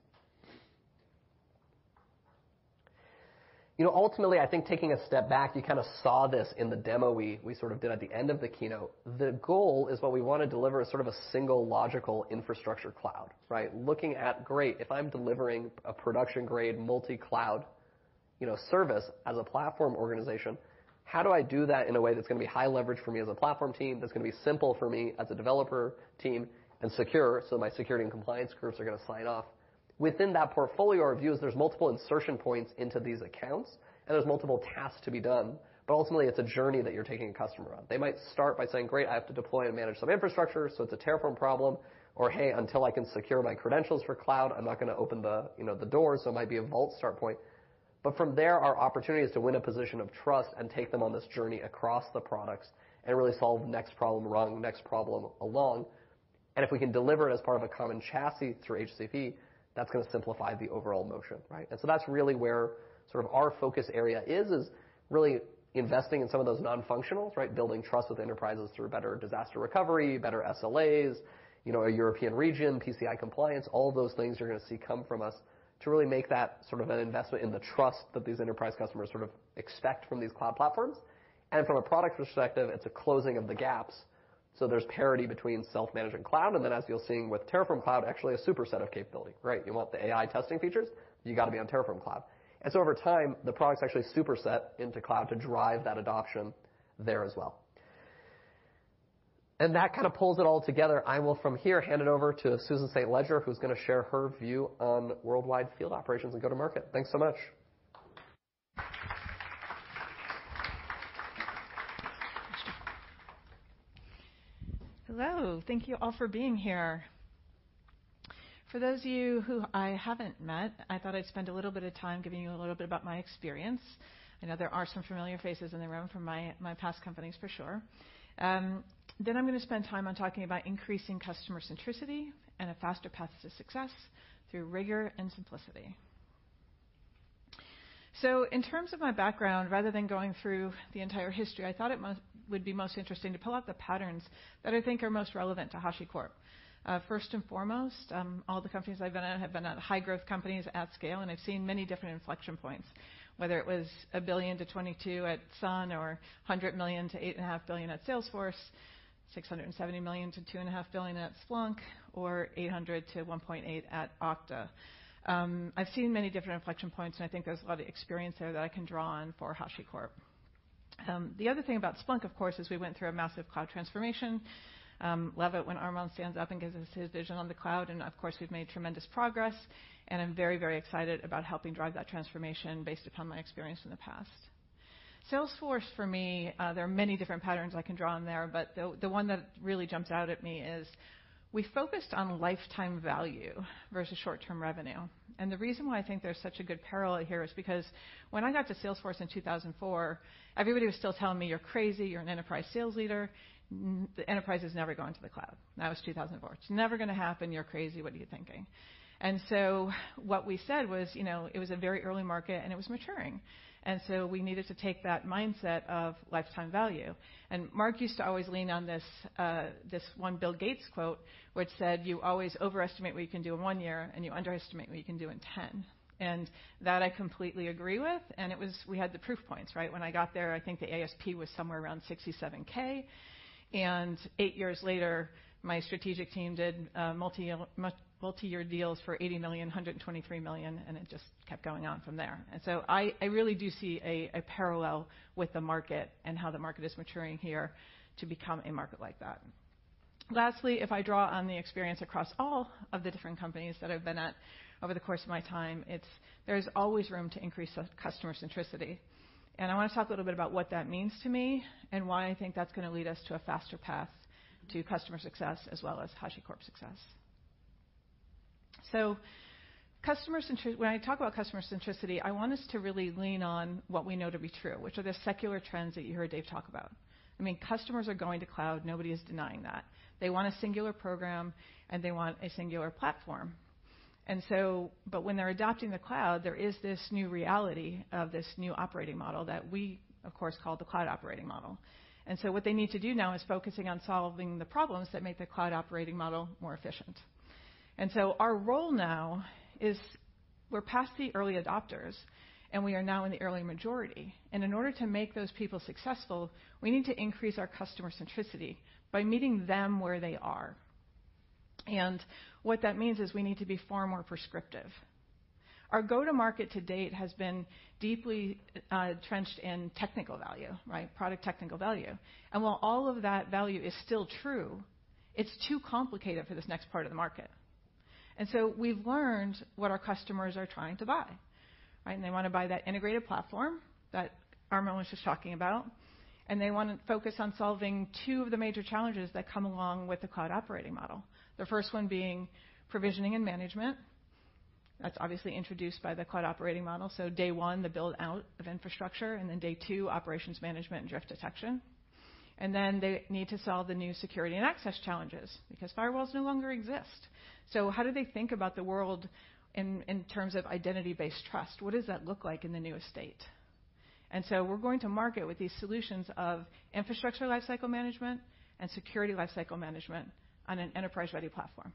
[SPEAKER 3] You know, ultimately, I think taking a step back, you kinda saw this in the demo we sort of did at the end of the keynote. The goal is what we wanna deliver is sort of a single logical infrastructure cloud, right? Looking at, great, if I'm delivering a production-grade multi-cloud, you know, service as a platform organization, how do I do that in a way that's gonna be high leverage for me as a platform team, that's gonna be simple for me as a developer team, and secure, so my security and compliance groups are gonna sign off? Within that portfolio or views, there's multiple insertion points into these accounts, and there's multiple tasks to be done, but ultimately, it's a journey that you're taking a customer on. They might start by saying, "Great, I have to deploy and manage some infrastructure, so it's a Terraform problem." Or, "Hey, until I can secure my credentials for cloud, I'm not gonna open the, you know, the door," so it might be a Vault start point. But from there, our opportunity is to win a position of trust and take them on this journey across the products and really solve next problem rung, next problem along. And if we can deliver it as part of a common chassis through HCP, that's gonna simplify the overall motion, right? And so that's really where sort of our focus area is is really investing in some of those non-functionals, right? Building trust with enterprises through better disaster recovery, better SLAs, you know, a European region, PCI compliance, all those things you're gonna see come from us to really make that sort of an investment in the trust that these enterprise customers sort of expect from these cloud platforms. And from a product perspective, it's a closing of the gaps, so there's parity between self-managed and cloud, and then as you're seeing with Terraform Cloud, actually a superset of capability, right? You want the AI testing features, you gotta be on Terraform Cloud. And so over time, the products actually superset into cloud to drive that adoption there as well. And that kind of pulls it all together. I will, from here, hand it over to Susan St. Ledger, who's gonna share her view on worldwide field operations and go-to-market. Thanks so much.
[SPEAKER 4] Hello. Thank you all for being here. For those of you who I haven't met, I thought I'd spend a little bit of time giving you a little bit about my experience. I know there are some familiar faces in the room from my my past companies for sure. Um, then I'm gonna spend time on talking about increasing customer centricity and a faster path to success through rigor and simplicity. So, in terms of my background, rather than going through the entire history, I thought it would be most interesting to pull out the patterns that I think are most relevant to HashiCorp. Uh, first and foremost, um, all the companies I've been at have been at high-growth companies at scale, and I've seen many different inflection points, whether it was a $1 billion-$22 billion at Sun or $100 million-$8.5 billion at Salesforce, $670 million-$2.5 billion at Splunk, or $800 million-$1.8 billion at Okta. Um, I've seen many different inflection points, and I think there's a lot of experience there that I can draw on for HashiCorp. Um, the other thing about Splunk, of course, is we went through a massive cloud transformation. Um, Love it when Armon stands up and gives us his vision on the cloud, and of course, we've made tremendous progress, and I'm very, very excited about helping drive that transformation based upon my experience in the past. Salesforce, for me, uh, there are many different patterns I can draw on there, but the one that really jumps out at me is we focused on lifetime value versus short-term revenue. And the reason why I think there's such a good parallel here is because when I got to Salesforce in 2004, everybody was still telling me, "You're crazy. You're an enterprise sales leader. The enterprise is never going to the cloud." That was 2004. "It's never gonna happen. You're crazy. What are you thinking?" And so what we said was, you know, it was a very early market, and it was maturing. And so we needed to take that mindset of lifetime value. And Mark used to always lean on this uh, this one Bill Gates quote, which said, "You always overestimate what you can do in one year, and you underestimate what you can do in 10." That I completely agree with, and it was we had the proof points, right? When I got there, I think the ASP was somewhere around 67K, and eight years later, My strategic team did uh, multi-year deals for $80 million, $123 million, and it just kept going on from there. And so I really do see a parallel with the market and how the market is maturing here to become a market like that. Lastly, if I draw on the experience across all of the different companies that I've been at over the course of my time, there's always room to increase customer centricity. And I wanna talk a little bit about what that means to me and why I think that's gonna lead us to a faster path to customer success as well as HashiCorp success. So when I talk about customer centricity, I want us to really lean on what we know to be true, which are the secular trends that you heard Dave talk about. I mean, customers are going to cloud. Nobody is denying that. They want a singular program, and they want a singular platform. And so but when they're adopting the cloud, there is this new reality of this new operating model that we, of course, call the cloud operating model. And so what they need to do now is focusing on solving the problems that make the cloud operating model more efficient. And so our role now is we're past the early adopters, and we are now in the early majority. And in order to make those people successful, we need to increase our customer centricity by meeting them where they are. And what that means is we need to be far more prescriptive. Our go-to-market to date has been deeply uh, trenched in technical value, right? Product technical value. And while all of that value is still true, it's too complicated for this next part of the market. And so we've learned what our customers are trying to buy, right? And They wanna buy that integrated platform that Armon was just talking about, and they wanna focus on solving two of the major challenges that come along with the cloud operating model. The first one being provisioning and management. That's obviously introduced by the cloud operating model. So day one, the build-out of infrastructure, and then day two, operations management and drift detection. And then they need to solve the new security and access challenges because firewalls no longer exist. So how do they think about the world in terms of identity-based trust? What does that look like in the new estate? And so we're going to market with these solutions of infrastructure lifecycle management and security lifecycle management on an enterprise-ready platform.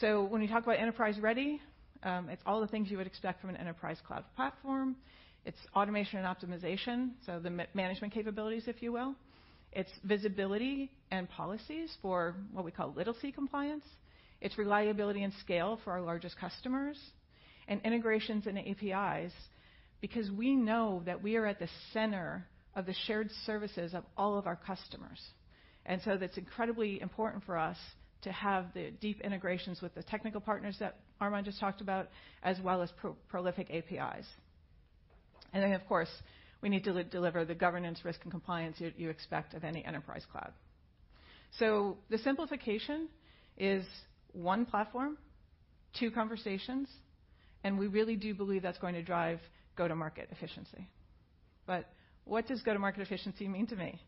[SPEAKER 4] So when we talk about enterprise-ready, um, it's all the things you would expect from an enterprise cloud platform. It's automation and optimization, so the management capabilities, if you will. It's visibility and policies for what we call little C compliance. It's reliability and scale for our largest customers, and integrations and APIs because we know that we are at the center of the shared services of all of our customers. And so that's incredibly important for us to have the deep integrations with the technical partners that Armon just talked about, as well as prolific APIs. Then, of course, we need to deliver the governance, risk, and compliance you expect of any enterprise cloud. So the simplification is one platform, two conversations, and we really do believe that's going to drive go-to-market efficiency. But what does go-to-market efficiency mean to me?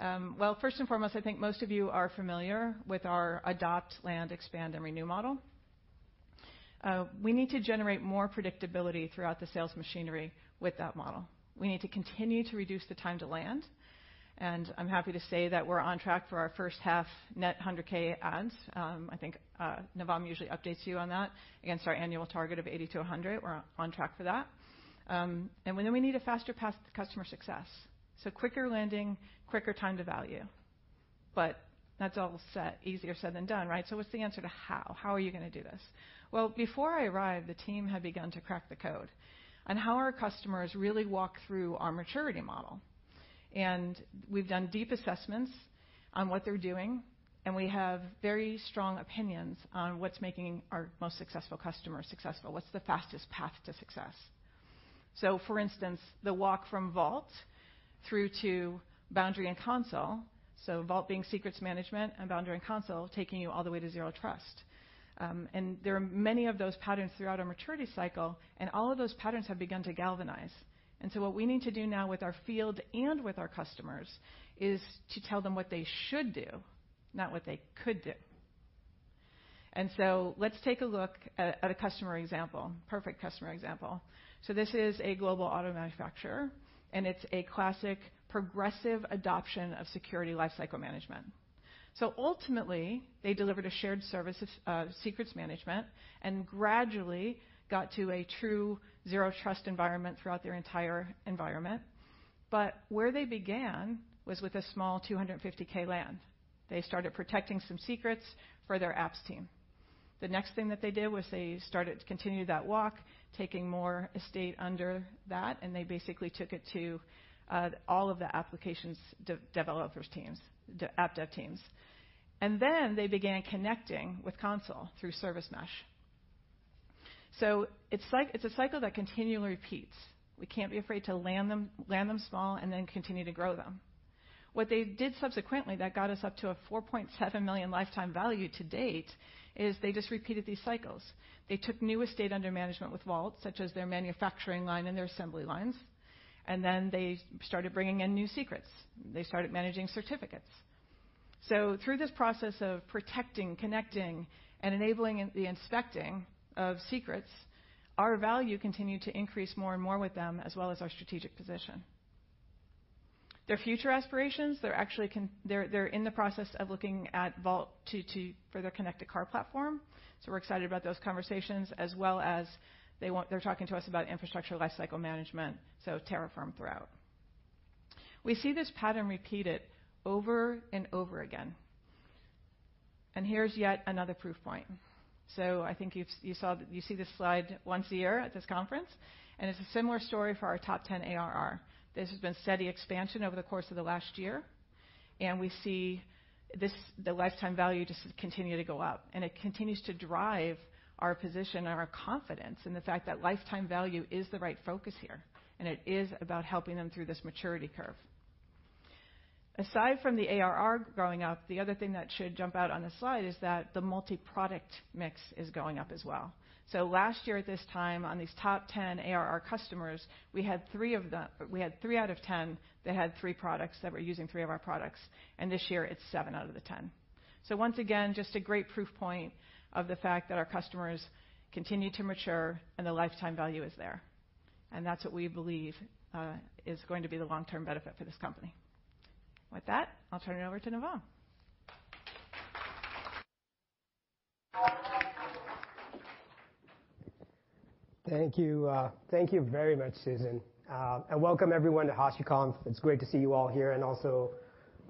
[SPEAKER 4] Um, well, first and foremost, I think most of you are familiar with our adopt, land, expand, and renew model. Uh, we need to generate more predictability throughout the sales machinery with that model. We need to continue to reduce the time to land, and I'm happy to say that we're on track for our first half net 100K adds. Um, I think uh, Navam usually updates you on that against our annual target of 80-100. We're on track for that. Um, and then we need a faster path to customer success. So quicker landing, quicker time to value. But that's all set, easier said than done, right? So what's the answer to how? How are you gonna do this? Well, before I arrived, the team had begun to crack the code on how our customers really walk through our maturity model. And we've done deep assessments on what they're doing, and we have very strong opinions on what's making our most successful customers successful. What's the fastest path to success? So for instance, the walk from Vault through to Boundary and Consul, so Vault being secrets management and Boundary and Consul taking you all the way to Zero Trust. Um, and there are many of those patterns throughout our maturity cycle, and all of those patterns have begun to galvanize. And so what we need to do now with our field and with our customers is to tell them what they should do, not what they could do. And so let's take a look at a customer example, perfect customer example. So this is a global auto manufacturer, and it's a classic progressive adoption of security lifecycle management. So ultimately, they delivered a shared service of uh, secrets management and gradually got to a true Zero Trust environment throughout their entire environment. But where they began was with a small 250K land. They started protecting some secrets for their apps team. The next thing that they did was they started to continue that walk, taking more estate under that, and they basically took it to uh, all of the applications developers teams, app dev teams. And then they began connecting with Consul through Service Mesh. So it's like, it's a cycle that continually repeats. We can't be afraid to land them land them small and then continue to grow them. What they did subsequently that got us up to a 4.7 million lifetime value to date is they just repeated these cycles. They took new estate under management with Vault, such as their manufacturing line and their assembly lines, and then they started bringing in new secrets. They started managing certificates. So through this process of protecting, connecting, and enabling the inspecting of secrets, our value continued to increase more and more with them, as well as our strategic position. Their future aspirations, they're actually they're in the process of looking at Vault to for their connected car platform. So we're excited about those conversations, as well as they're talking to us about infrastructure lifecycle management, so Terraform throughout. We see this pattern repeated over and over again. And here's yet another proof point. So I think you saw, you see this slide once a year at this conference, and it's a similar story for our top 10 ARR. This has been steady expansion over the course of the last year, and we see this, the lifetime value just continue to go up, and it continues to drive our position and our confidence in the fact that lifetime value is the right focus here, and it is about helping them through this maturity curve. Aside from the ARR growing up, the other thing that should jump out on the slide is that the multi-product mix is going up as well. So last year at this time, on these top 10 ARR customers, we had three out of 10 that had three products, that were using three of our products, and this year it's seven out of the 10. Once again, just a great proof point of the fact that our customers continue to mature and the lifetime value is there. And that's what we believe uh, is going to be the long-term benefit for this company. With that, I'll turn it over to Navam.
[SPEAKER 5] Thank you. Uh, thank you very much, Susan. Uh and welcome everyone to HashiConf. It's great to see you all here, and also,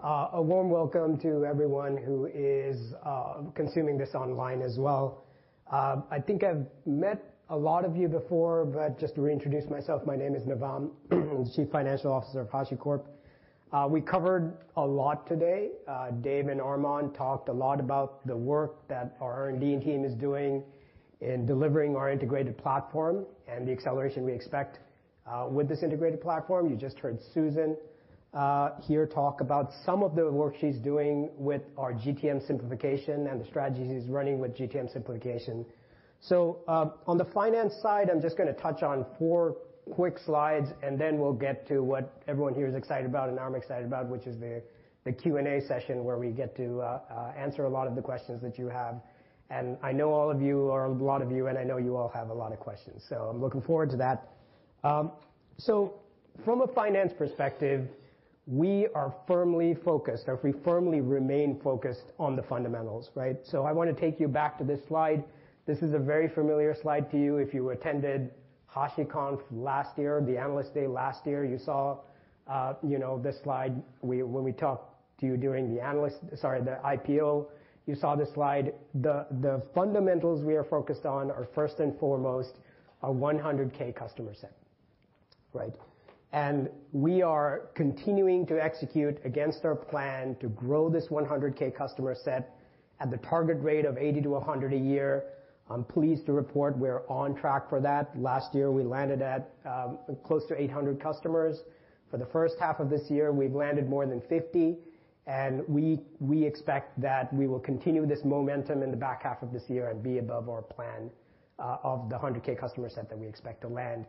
[SPEAKER 5] uh, a warm welcome to everyone who is uh, consuming this online as well. I think I've met a lot of you before, but just to reintroduce myself, my name is Navam. I'm the Chief Financial Officer of HashiCorp. Uh, we covered a lot today. Uh, Dave and Armon talked a lot about the work that our R&D team is doing in delivering our integrated platform and the acceleration we expect uh, with this integrated platform. You just heard Susan here talk about some of the work she's doing with our GTM simplification and the strategies she's running with GTM simplification. So uh on the finance side, I'm just gonna touch on four quick slides, and then we'll get to what everyone here is excited about and I'm excited about, which is the Q&A session, where we get to answer a lot of the questions that you have. And I know all of you, or a lot of you, and I know you all have a lot of questions, so I'm looking forward to that. Um so from a finance perspective, we are firmly focused, or we firmly remain focused on the fundamentals, right? So I want to take you back to this slide. This is a very familiar slide to you. If you attended HashiConf last year, the Analyst Day last year, you saw, uh, you know, this slide. We when we talked to you during the analyst sorry, the IPO, you saw this slide. The the fundamentals we are focused on are, first and foremost, a 100K customer set, right? And we are continuing to execute against our plan to grow this 100K customer set at the target rate of 80-100 a year. I'm pleased to report we're on track for that. Last year, we landed at um, close to 800 customers. For the first half of this year, we've landed more than 50, and we we expect that we will continue this momentum in the back half of this year and be above our plan uh, of the 100K customer set that we expect to land.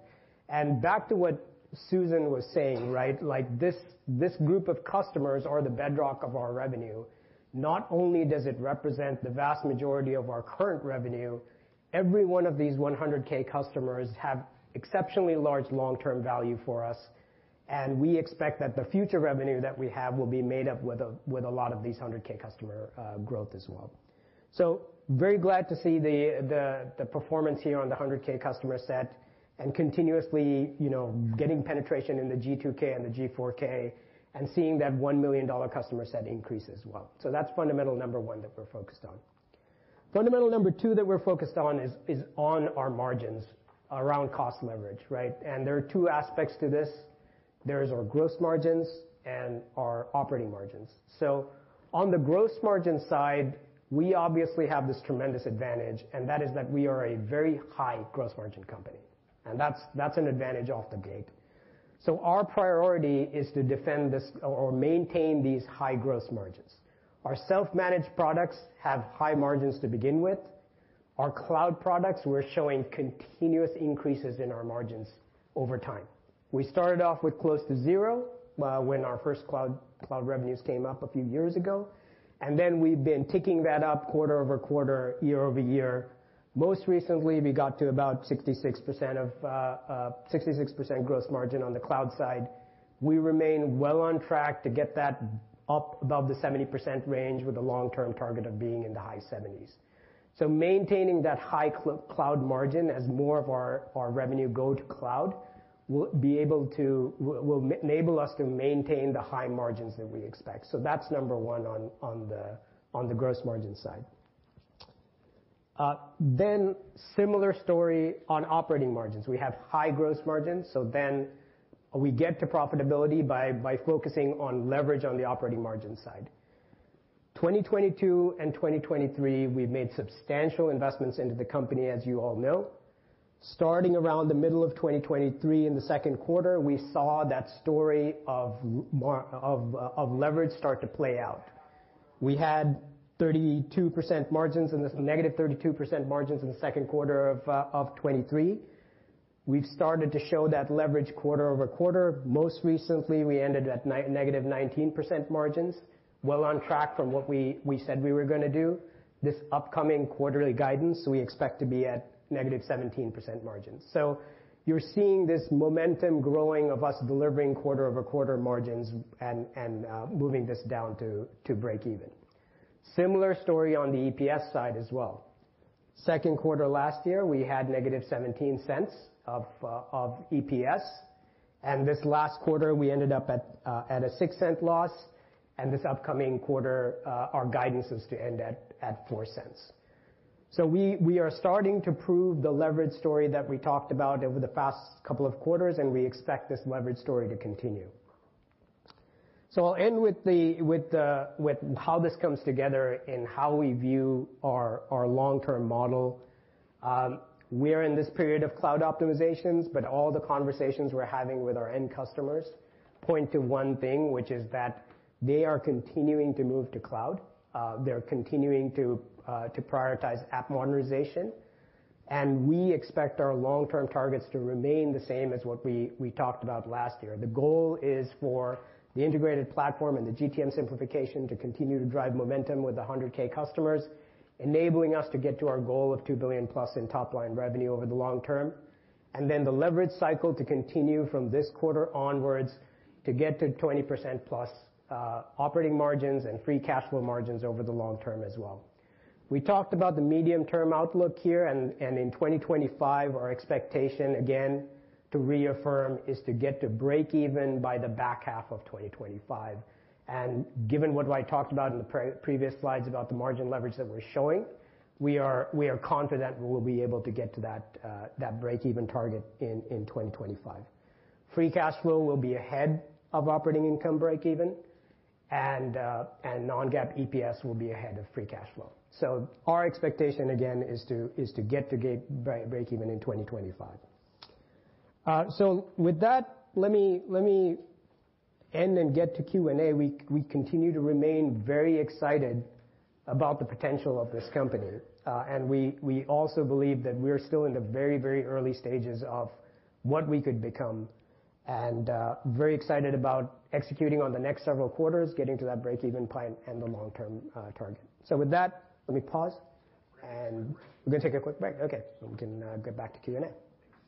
[SPEAKER 5] And back to what Susan was saying, right? Like, this this group of customers are the bedrock of our revenue. Not only does it represent the vast majority of our current revenue, every one of these 100K customers have exceptionally large long-term value for us, and we expect that the future revenue that we have will be made up with a lot of these 100K customer uh, growth as well. So very glad to see the performance here on the 100K customer set and continuously, you know, getting penetration in the G2K and the G4K, and seeing that $1 million customer set increase as well. So that's fundamental number one that we're focused on. Fundamental number two that we're focused on is on our margins around cost leverage, right? And there are two aspects to this. There's our gross margins and our operating margins. So on the gross margin side, we obviously have this tremendous advantage, and that is that we are a very high gross margin company, and that's that's an advantage off the gate. So our priority is to defend this or maintain these high gross margins. Our self-managed products have high margins to begin with. Our cloud products, we're showing continuous increases in our margins over time. We started off with close to zero uh, when our first cloud revenues came up a few years ago, and then we've been ticking that up quarter-over-quarter, year-over-year. Most recently, we got to about 66% uh, uh, gross margin on the cloud side. We remain well on track to get that up above the 70% range with a long-term target of being in the high 70s. Maintaining that high cloud margin as more of our revenue go to cloud will be able to will enable us to maintain the high margins that we expect. So that's number one on on the on the gross margin side. Uh, similar story on operating margins. We have high gross margins, so then we get to profitability by focusing on leverage on the operating margin side. 2022 and 2023, we've made substantial investments into the company, as you all know. Starting around the middle of 2023 in the second quarter, we saw that story of leverage start to play out. We had 32% margins and negative 32% margins in the second quarter of uh, 2023. We've started to show that leverage quarter-over-quarter. Most recently, we ended at negative 19% margins, well on track from what we said we were gonna do. This upcoming quarterly guidance, we expect to be at negative 17% margins. So you're seeing this momentum growing of us delivering quarter-over-quarter margins and and uh, moving this down to break even. Similar story on the EPS side as well. Second quarter last year, we had negative $0.17 of uh of EPS, and this last quarter, we ended up at uh at a $0.06 loss, and this upcoming quarter, our guidance is to end at $0.04. So we are starting to prove the leverage story that we talked about over the past couple of quarters, and we expect this leverage story to continue. I'll end with the with the with how this comes together and how we view our long-term model. Um, we are in this period of cloud optimizations, but all the conversations we're having with our end customers point to one thing, which is that they are continuing to move to cloud. Uh, they're continuing to uh, to prioritize app modernization, and we expect our long-term targets to remain the same as what we talked about last year. The goal is for the integrated platform and the GTM simplification to continue to drive momentum with the 100K customers, enabling us to get to our goal of $2 billion+ in top-line revenue over the long term. And then the leverage cycle to continue from this quarter onwards to get to 20%+ plus uh operating margins and free cash flow margins over the long term as well. We talked about the medium-term outlook here, and in 2025, our expectation, again, to reaffirm, is to get to break even by the back half of 2025. and Given what I talked about in the previous slides about the margin leverage that we're showing, we are we are confident we will be able to get to that that break-even target in 2025. Free cash flow will be ahead of operating income break even, and uh, and non-GAAP EPS will be ahead of free cash flow. So our expectation, again, is to is to get to break even in 2025. Uh, with that, let me end and get to Q&A. We continue to remain very excited about the potential of this company. Uh and we also believe that we're still in the very, very early stages of what we could become, and uh, very excited about executing on the next several quarters, getting to that break-even point and the long-term uh, target. So with that, let me pause, and we're gonna take a quick break. Okay, we can get back to Q&A.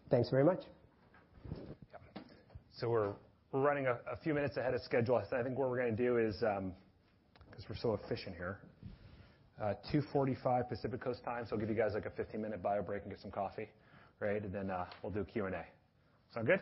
[SPEAKER 5] Thanks very much.
[SPEAKER 1] So we're running a few minutes ahead of schedule. I think what we're gonna do is, um, because we're so efficient here, uh, 2:45 Pacific Coast time, so I'll give you guys, like, a 15-minute bio break and get some coffee, right? And then, uh, we'll do Q&A. Sound good?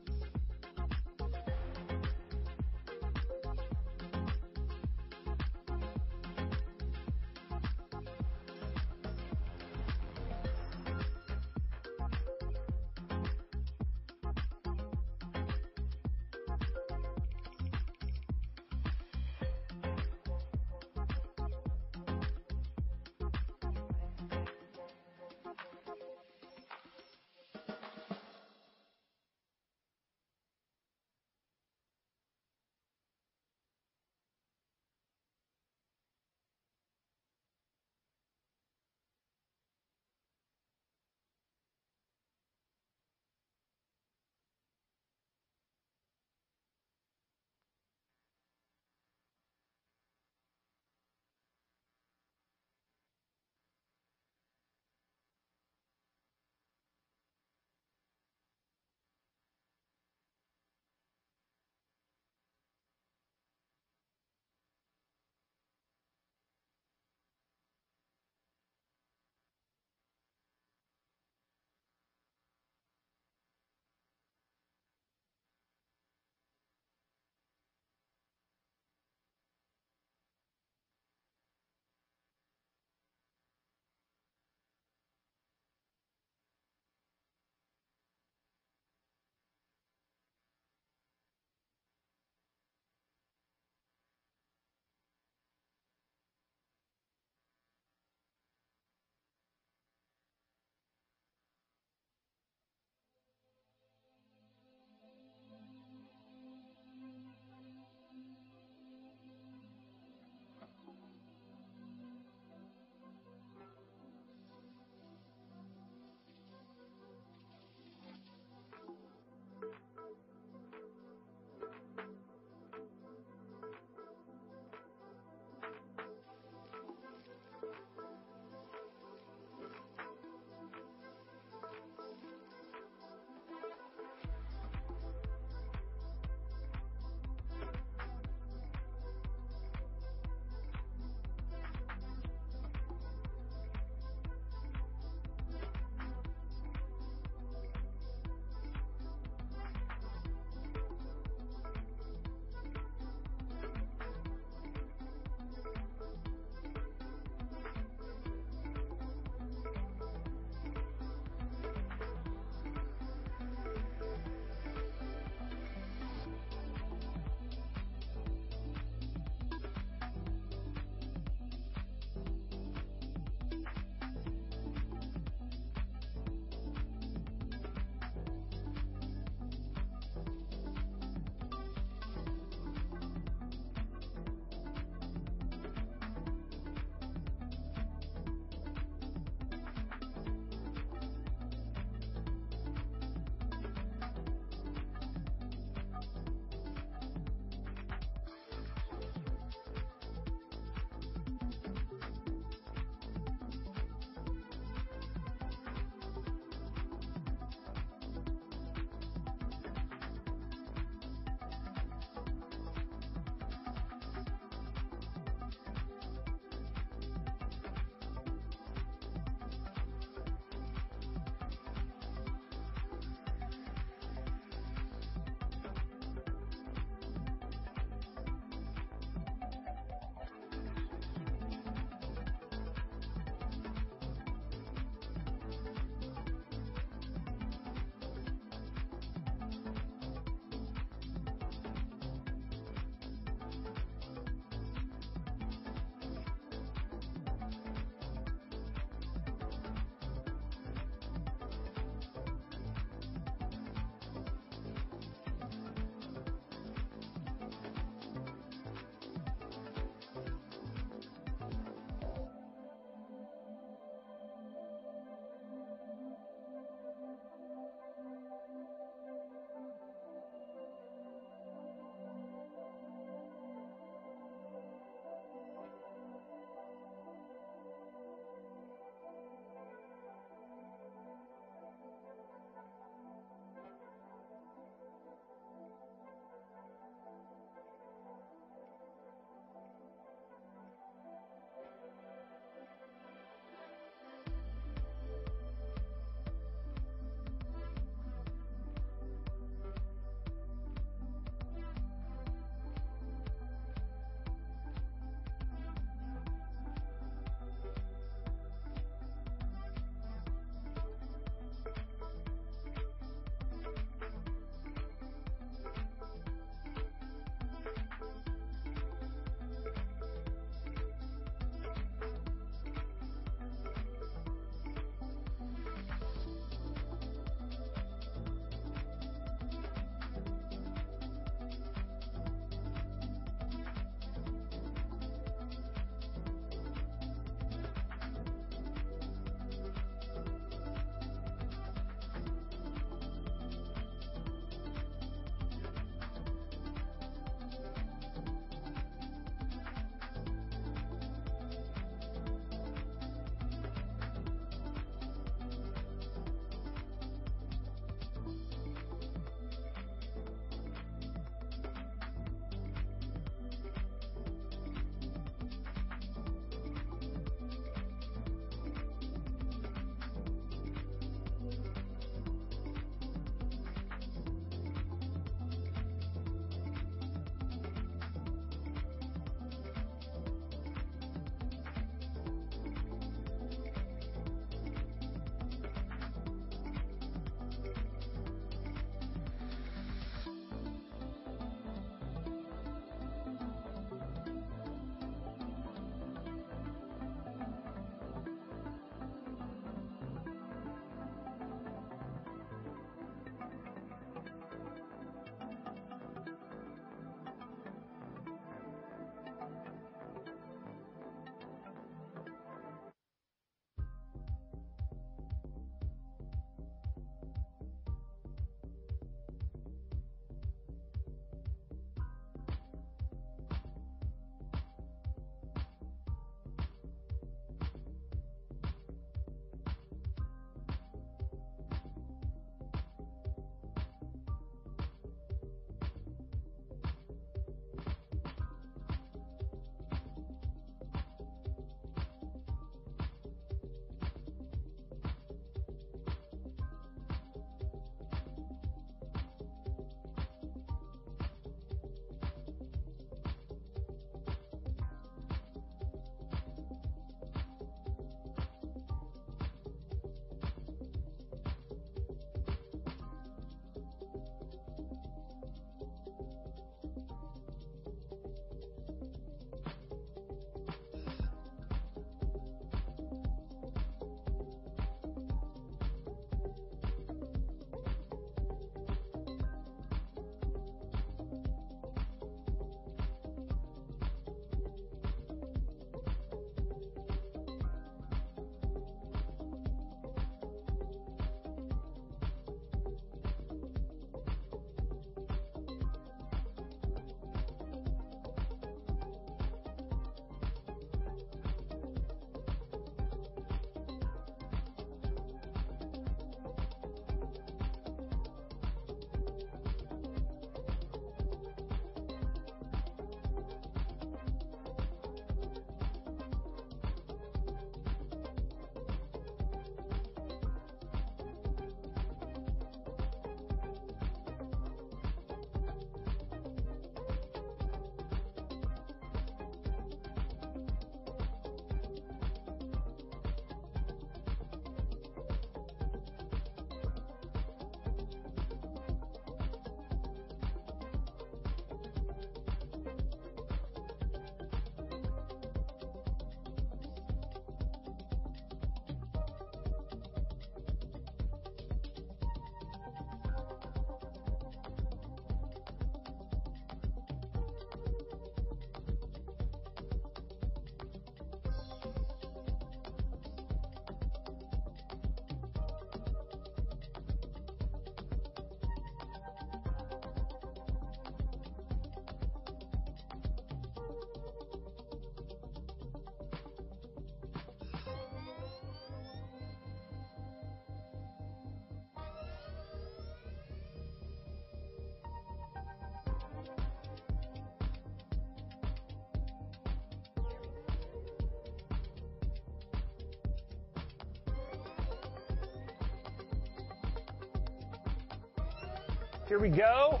[SPEAKER 1] Here we go.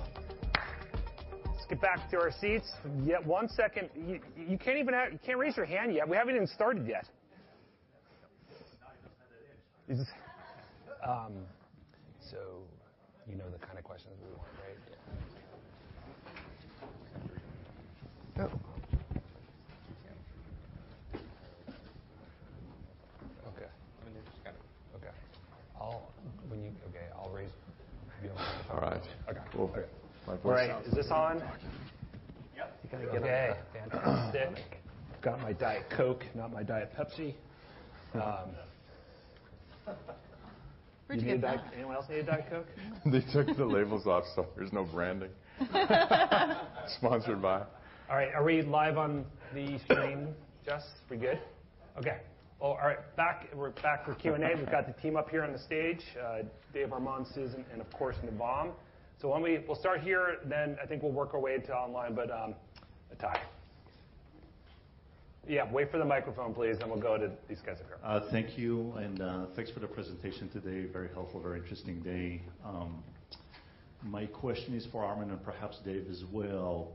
[SPEAKER 1] Let's get back to our seats. Yet one second. You, you can't even have, you can't raise your hand yet. We haven't even started yet.
[SPEAKER 6] Um, so you know the kind of questions we want, right? Oh.
[SPEAKER 2] All right.
[SPEAKER 1] Okay.
[SPEAKER 2] Cool.
[SPEAKER 1] Okay.
[SPEAKER 2] My voice
[SPEAKER 1] All right.
[SPEAKER 2] sounds
[SPEAKER 1] Is this on?
[SPEAKER 3] You gotta get
[SPEAKER 1] Okay.
[SPEAKER 3] on the fantastic.
[SPEAKER 1] Got my Diet Coke, not my Diet Pepsi. Um,
[SPEAKER 4] Where'd
[SPEAKER 1] you
[SPEAKER 4] you
[SPEAKER 1] need a
[SPEAKER 4] get that?
[SPEAKER 1] anyone else need a Diet Coke?
[SPEAKER 2] they took the labels off, so there's no branding. Sponsored by.
[SPEAKER 1] All right. Are we live on the stream, Jess? We good? Okay. Oh, all right. Back, we're back for Q&A. We've got the team up here on the stage, uh, Dave, Armon, Susan, and of course, Navam. So when we, we'll start here, then I think we'll work our way to online, but um, Atai. Yeah, wait for the microphone, please, and we'll go to these guys up here.
[SPEAKER 7] Uh, thank you, and uh, thanks for the presentation today. Very helpful, very interesting day. Um, my question is for Armon and perhaps Dave as well.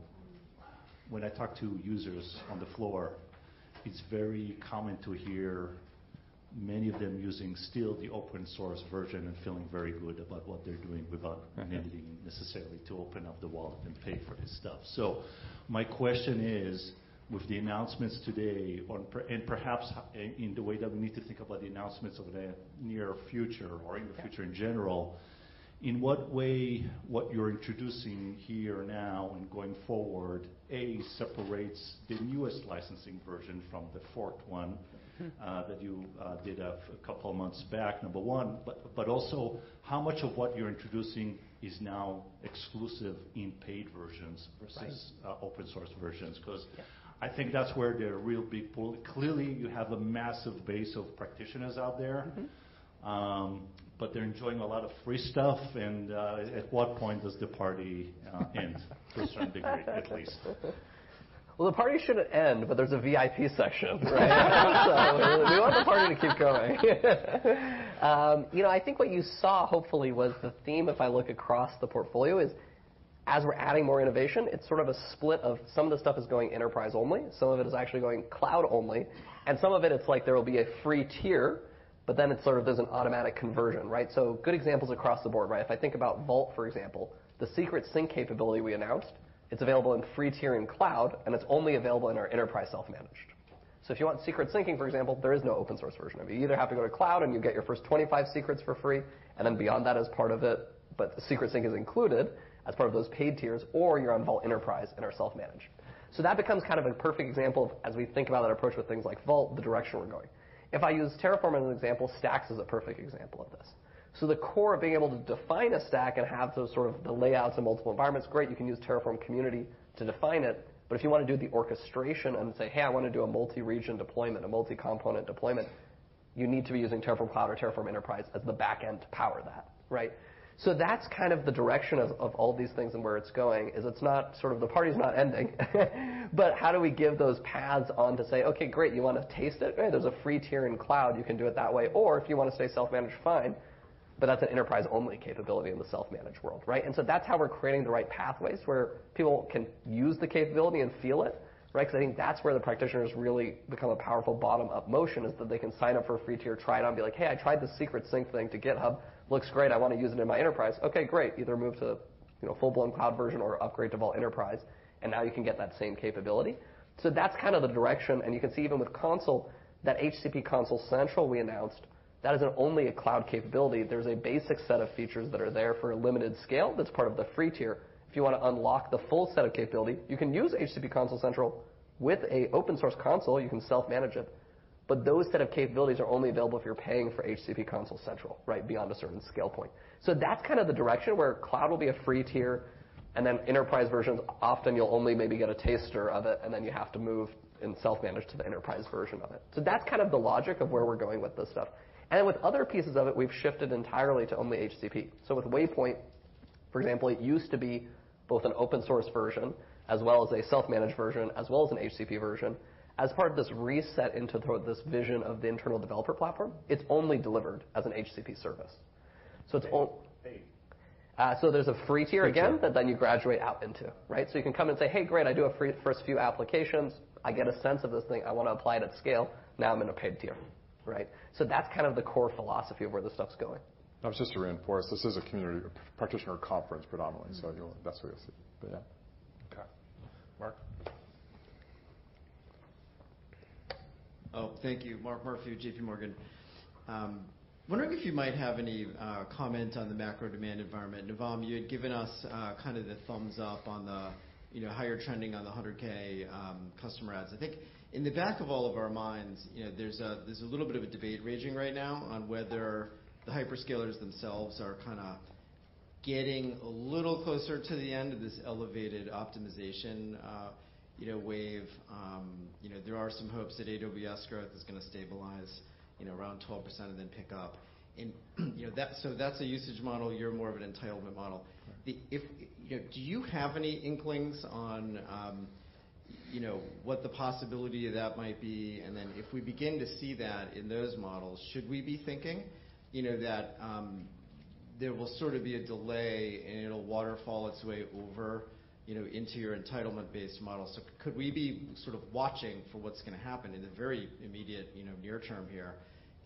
[SPEAKER 7] When I talk to users on the floor, it's very common to hear many of them using still the open source version and feeling very good about what they're doing without needing necessarily to open up the wallet and pay for this stuff. So my question is, with the announcements today, and perhaps in the way that we need to think about the announcements of the near future or in the future in general, in what way what you're introducing here now and going forward, A, separates the newest licensing version from the forked one uh, that you uh, did a couple of months back, number one. But also, how much of what you're introducing is now exclusive in paid versions versus open source versions? Because I think that's where the real big pull. Clearly, you have a massive base of practitioners out there. Um, but they're enjoying a lot of free stuff, and uh, at what point does the party uh, end, to a certain degree, at least?
[SPEAKER 3] Well, the party shouldn't end, but there's a VIP section, right? so we want the party to keep going. um, you know, I think what you saw, hopefully, was the theme. If I look across the portfolio, is as we're adding more innovation, it's sort of a split of some of the stuff is going enterprise only, some of it is actually going cloud only, and some of it it's like there will be a free tier but then it's sort of there's an automatic conversion, right? So good examples across the board, right? If I think about Vault, for example, the secret sync capability we announced, it's available in free tier in cloud, and it's only available in our enterprise self-managed. So if you want secret syncing, for example, there is no open source version of it. You either have to go to cloud and you get your first 25 secrets for free, and then beyond that as part of it, but the secret sync is included as part of those paid tiers, or you're on Vault Enterprise and are self-managed. So that becomes kind of a perfect example of, as we think about that approach with things like Vault, the direction we're going. If I use Terraform as an example, Stacks is a perfect example of this. So the core of being able to define a stack and have those sort of the layouts in multiple environments, great, you can use Terraform Community to define it. But if you want to do the orchestration and say, hey, I want to do a multi-region deployment, a multi-component deployment, you need to be using Terraform Cloud or Terraform Enterprise as the backend to power that, right? So that's kind of the direction of, of all these things and where it's going, is it's not sort of the party's not ending, but how do we give those paths on to say, okay, great, you want to taste it? Hey, there's a free tier in cloud, you can do it that way. Or if you want to stay self-managed, fine. But that's an enterprise-only capability in the self-managed world, right? And so that's how we're creating the right pathways where people can use the capability and feel it, right? Because I think that's where the practitioners really become a powerful bottom-up motion, is that they can sign up for a free tier, try it on, be like, hey, I tried the secret sync thing to GitHub looks great, I want to use it in my enterprise. Okay, great. Either move to you know, full-blown cloud version or upgrade to Vault Enterprise, and now you can get that same capability. So that's kind of the direction, and you can see even with Consul, that HCP Consul Central we announced, that isn't only a cloud capability. There's a basic set of features that are there for a limited scale that's part of the free tier. If you want to unlock the full set of capability, you can use HCP Consul Central with a open source Consul. You can self-manage it. But those set of capabilities are only available if you're paying for HCP Consul Central, right, beyond a certain scale point. So that's kind of the direction where cloud will be a free tier, and then enterprise versions, often you'll only maybe get a taster of it, and then you have to move and self-manage to the enterprise version of it. So that's kind of the logic of where we're going with this stuff. And then with other pieces of it, we've shifted entirely to only HCP. So with Waypoint, for example, it used to be both an open source version, as well as a self-managed version, as well as an HCP version as part of this reset into this vision of the internal developer platform, it's only delivered as an HCP service. So it's only uh, There's a free tier again.
[SPEAKER 2] Tier.
[SPEAKER 3] that then you graduate out into, right? So you can come and say, "Hey, great, I do a free first few applications. I get a sense of this thing. I wanna apply it at scale. Now I'm in a paid tier." Right? So that's kind of the core philosophy of where this stuff's going.
[SPEAKER 2] That was just to reinforce, this is a community practitioner conference predominantly. So that's what you'll see. But yeah.
[SPEAKER 1] Okay. Mark?
[SPEAKER 8] Oh, thank you. Mark Murphy with JPMorgan. Um, wondering if you might have any uh, comment on the macro demand environment. Navam, you had given us uh, kind of the thumbs up on the, you know, how you're trending on the 100K um, customer adds. I think in the back of all of our minds, you know, there's a little bit of a debate raging right now on whether the hyperscalers themselves are kinda getting a little closer to the end of this elevated optimization, uh, you know, wave. Um, you know, there are some hopes that AWS growth is gonna stabilize, you know, around 12% and then pick up. And you know, that so that's a usage model. You're more of an entitlement model.
[SPEAKER 2] Right.
[SPEAKER 8] If, you know, do you have any inklings on, um, you know, what the possibility of that might be? And then if we begin to see that in those models, should we be thinking, you know, that um, there will sort of be a delay, and it'll waterfall its way over, into your entitlement-based model? So could we be sort of watching for what's gonna happen in the very immediate, you know, near term here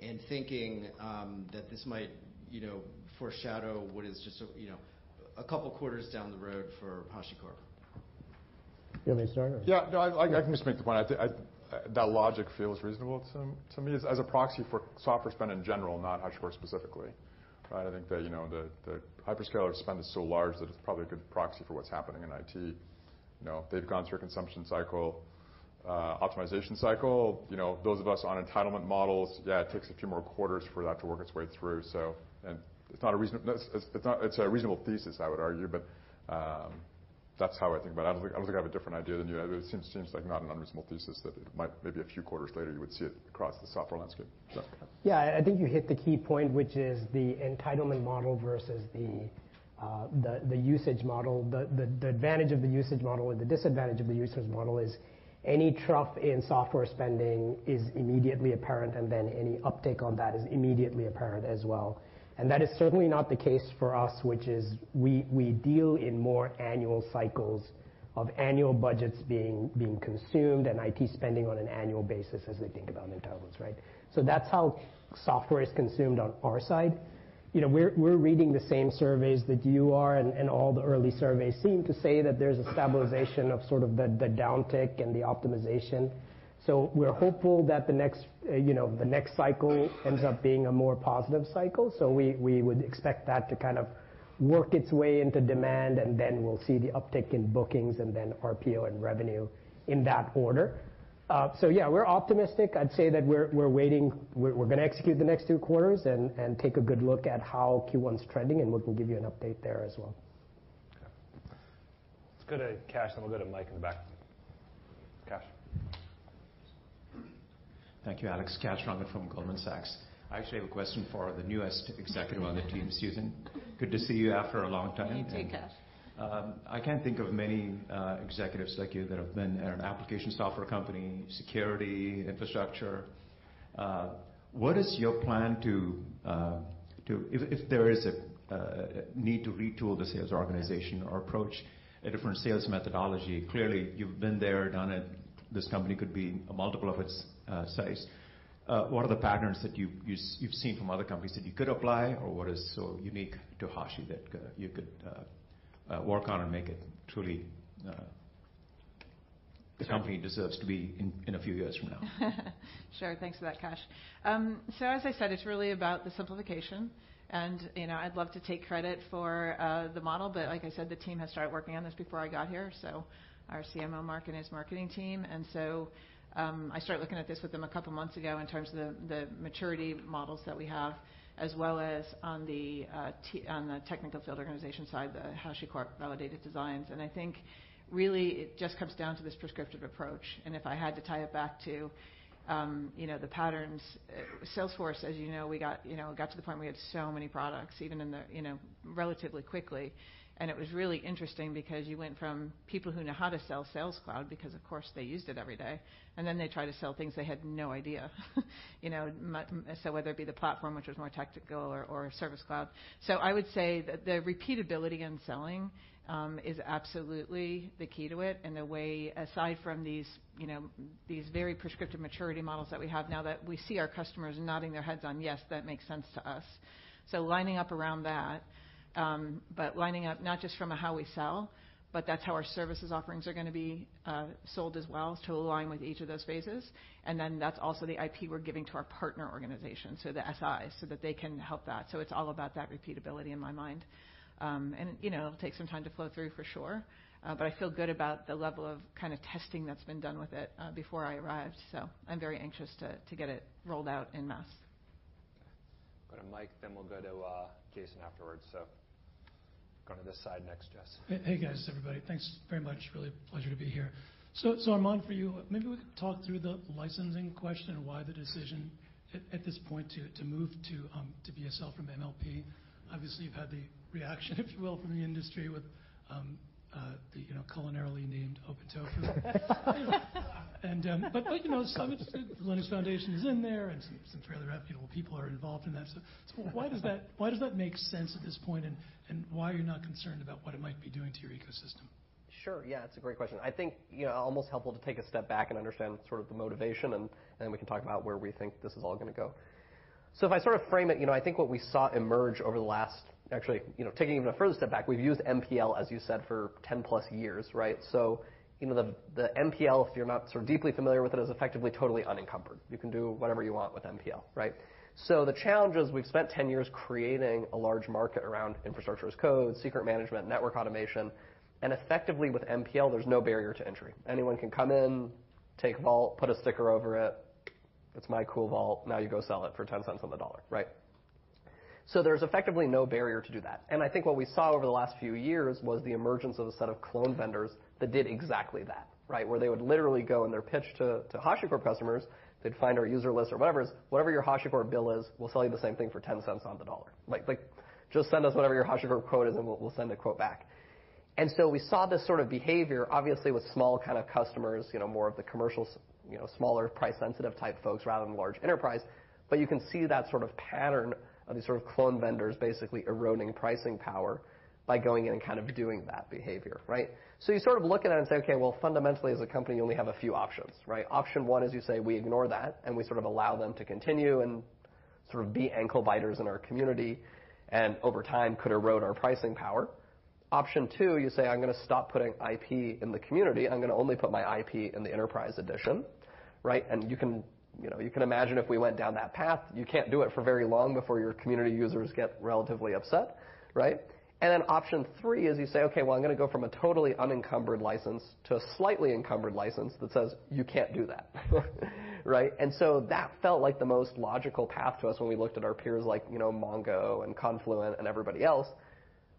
[SPEAKER 8] and thinking um, that this might, you know, foreshadow what is just a, you know, a couple quarters down the road for HashiCorp?
[SPEAKER 5] You want me to start or?
[SPEAKER 2] Yeah. No, I can just make the point. That logic feels reasonable to me as a proxy for software spend in general, not HashiCorp specifically, right? I think that, you know, the hyperscaler spend is so large that it's probably a good proxy for what's happening in IT. You know, they've gone through a consumption cycle, uh, optimization cycle. You know, those of us on entitlement models, yeah, it takes a few more quarters for that to work its way through. It's not a reasonable thesis, I would argue, but um, that's how I think about it. I don't think I have a different idea than you. It seems like not an unreasonable thesis that it might maybe a few quarters later you would see it across the software landscape.
[SPEAKER 5] Yeah. I think you hit the key point, which is the entitlement model versus the uh, usage model. The advantage of the usage model and the disadvantage of the usage model is any trough in software spending is immediately apparent, and then any uptick on that is immediately apparent as well. And that is certainly not the case for us, which is we deal in more annual cycles of annual budgets being consumed and IT spending on an annual basis as they think about entitlements, right? So that's how software is consumed on our side. You know, we're reading the same surveys that you are, and all the early surveys seem to say that there's a stabilization of sort of the downtick and the optimization. So we're hopeful that the next, you know, the next cycle ends up being a more positive cycle. So we would expect that to kind of work its way into demand, and then we'll see the uptick in bookings and then RPO and revenue in that order. Uh so yeah, we're optimistic. I'd say that we're we're waiting. We're gonna execute the next two quarters and and take a good look at how Q1's trending, and we can give you an update there as well.
[SPEAKER 1] Okay. Let's go to Kash, then we'll go to Mike in the back. Kash.
[SPEAKER 9] Thank you, Alex. Kash Rangan from Goldman Sachs. I actually have a question for the newest executive on the team, Susan. Good to see you after a long time.
[SPEAKER 4] You too, Kash.
[SPEAKER 9] Um, I can't think of many uh, executives like you that have been at an application software company, security, infrastructure. Uh, what is your plan to uh, if there is a need to retool the sales organization or approach a different sales methodology? Clearly, you've been there, done it. This company could be a multiple of its Uh, size. Uh, what are the patterns that you've seen from other companies that you could apply, or what is so unique to Hashi that uh, you could work on and make it truly the company deserves to be in a few years from now?
[SPEAKER 4] Sure. Thanks for that, Kash. Um, so, as I said, it's really about the simplification. And you know, I'd love to take credit for the model, but like I said, the team has started working on this before I got here, so our CMO, Mark, and his marketing team. Um, I started looking at this with them a couple months ago in terms of the maturity models that we have, as well as on the uh, on the technical field organization side, the HashiCorp Validated Designs. And I think really it just comes down to this prescriptive approach. And if I had to tie it back to, um, you know, the patterns, uh, Salesforce, as you know, we got to the point where we had so many products, even in the, you know, relatively quickly. And it was really interesting because you went from people who know how to sell Sales Cloud, because of course they used it every day, and then they try to sell things they had no idea. You know, so whether it be the platform, which was more technical or Service Cloud. So I would say that the repeatability in selling um, is absolutely the key to it. And the way, aside from these, you know, these very prescriptive maturity models that we have now that we see our customers nodding their heads on, "Yes, that makes sense to us." So lining up around that, Um, but lining up not just from a how we sell, but that's how our services offerings are gonna be uh, sold as well to align with each of those phases. And then that's also the IP we're giving to our partner organization, so the SIs, so that they can help that. So it's all about that repeatability in my mind. Um, and you know, it'll take some time to flow through for sure, uh, but I feel good about the level of kind of testing that's been done with it uh, before I arrived. So I'm very anxious to get it rolled out en masse.
[SPEAKER 6] Go to Mike, then we'll go to uh, Jason afterwards. So go to this side next, Jess.
[SPEAKER 10] Hey, guys, everybody. Thanks very much. Really a pleasure to be here. Armon, for you, maybe we could talk through the licensing question and why the decision at this point to move to um, BSL from MPL. Obviously, you've had the reaction, if you will, from the industry with um, Uh, the, you know, culinarily named OpenTofu, and um, but but You know, some Linux Foundation is in there, and some fairly reputable people are involved in that. So, so why does that why does that make sense at this point, and and why are you not concerned about what it might be doing to your ecosystem?
[SPEAKER 3] Sure. Yeah, it's a great question. I think, you know, almost helpful to take a step back and understand sort of the motivation, and, and then we can talk about where we think this is all gonna go. So if I sort of frame it, you know, I think what we saw emerge over the last. Actually, you know, taking even a further step back, we've used MPL, as you said, for 10+ years, right? So, you know, the MPL, if you're not sort of deeply familiar with it, is effectively totally unencumbered. You can do whatever you want with MPL, right? So the challenge is we've spent 10 years creating a large market around infrastructure as code, secret management, network automation, and effectively with MPL, there's no barrier to entry. Anyone can come in, take Vault, put a sticker over it. It's my cool Vault. Now you go sell it for $0.10 on the dollar, right? So there's effectively no barrier to do that. And I think what we saw over the last few years was the emergence of a set of clone vendors that did exactly that, right? Where they would literally go in their pitch to HashiCorp customers, they'd find our user list or whatever it is, "Whatever your HashiCorp bill is, we'll sell you the same thing for $0.10 on the dollar." Like, just send us whatever your HashiCorp quote is, and we'll send a quote back. And so we saw this sort of behavior, obviously, with small kind of customers, you know, more of the commercial, you know, smaller price-sensitive type folks rather than large enterprise. But you can see that sort of pattern of these sort of clone vendors basically eroding pricing power by going in and kind of doing that behavior, right? So you sort of look at it and say, okay, well, fundamentally, as a company, you only have a few options, right? Option one is you say, we ignore that, and we sort of allow them to continue and sort of be ankle biters in our community, and over time, could erode our pricing power. Option two, you say, I'm gonna stop putting IP in the community. I'm gonna only put my IP in the enterprise edition, right? And you can, you know, you can imagine if we went down that path, you can't do it for very long before your community users get relatively upset, right? And then option three is you say, okay, well, I'm gonna go from a totally unencumbered license to a slightly encumbered license that says, you can't do that, right? And so that felt like the most logical path to us when we looked at our peers like, you know, Mongo and Confluent and everybody else,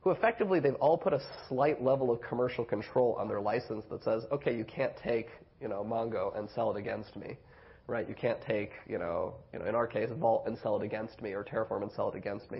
[SPEAKER 3] who effectively, they've all put a slight level of commercial control on their license that says, "Okay, you can't take, you know, Mongo and sell it against me," right? You can't take, you know, you know, in our case, Vault and sell it against me, or Terraform and sell it against me.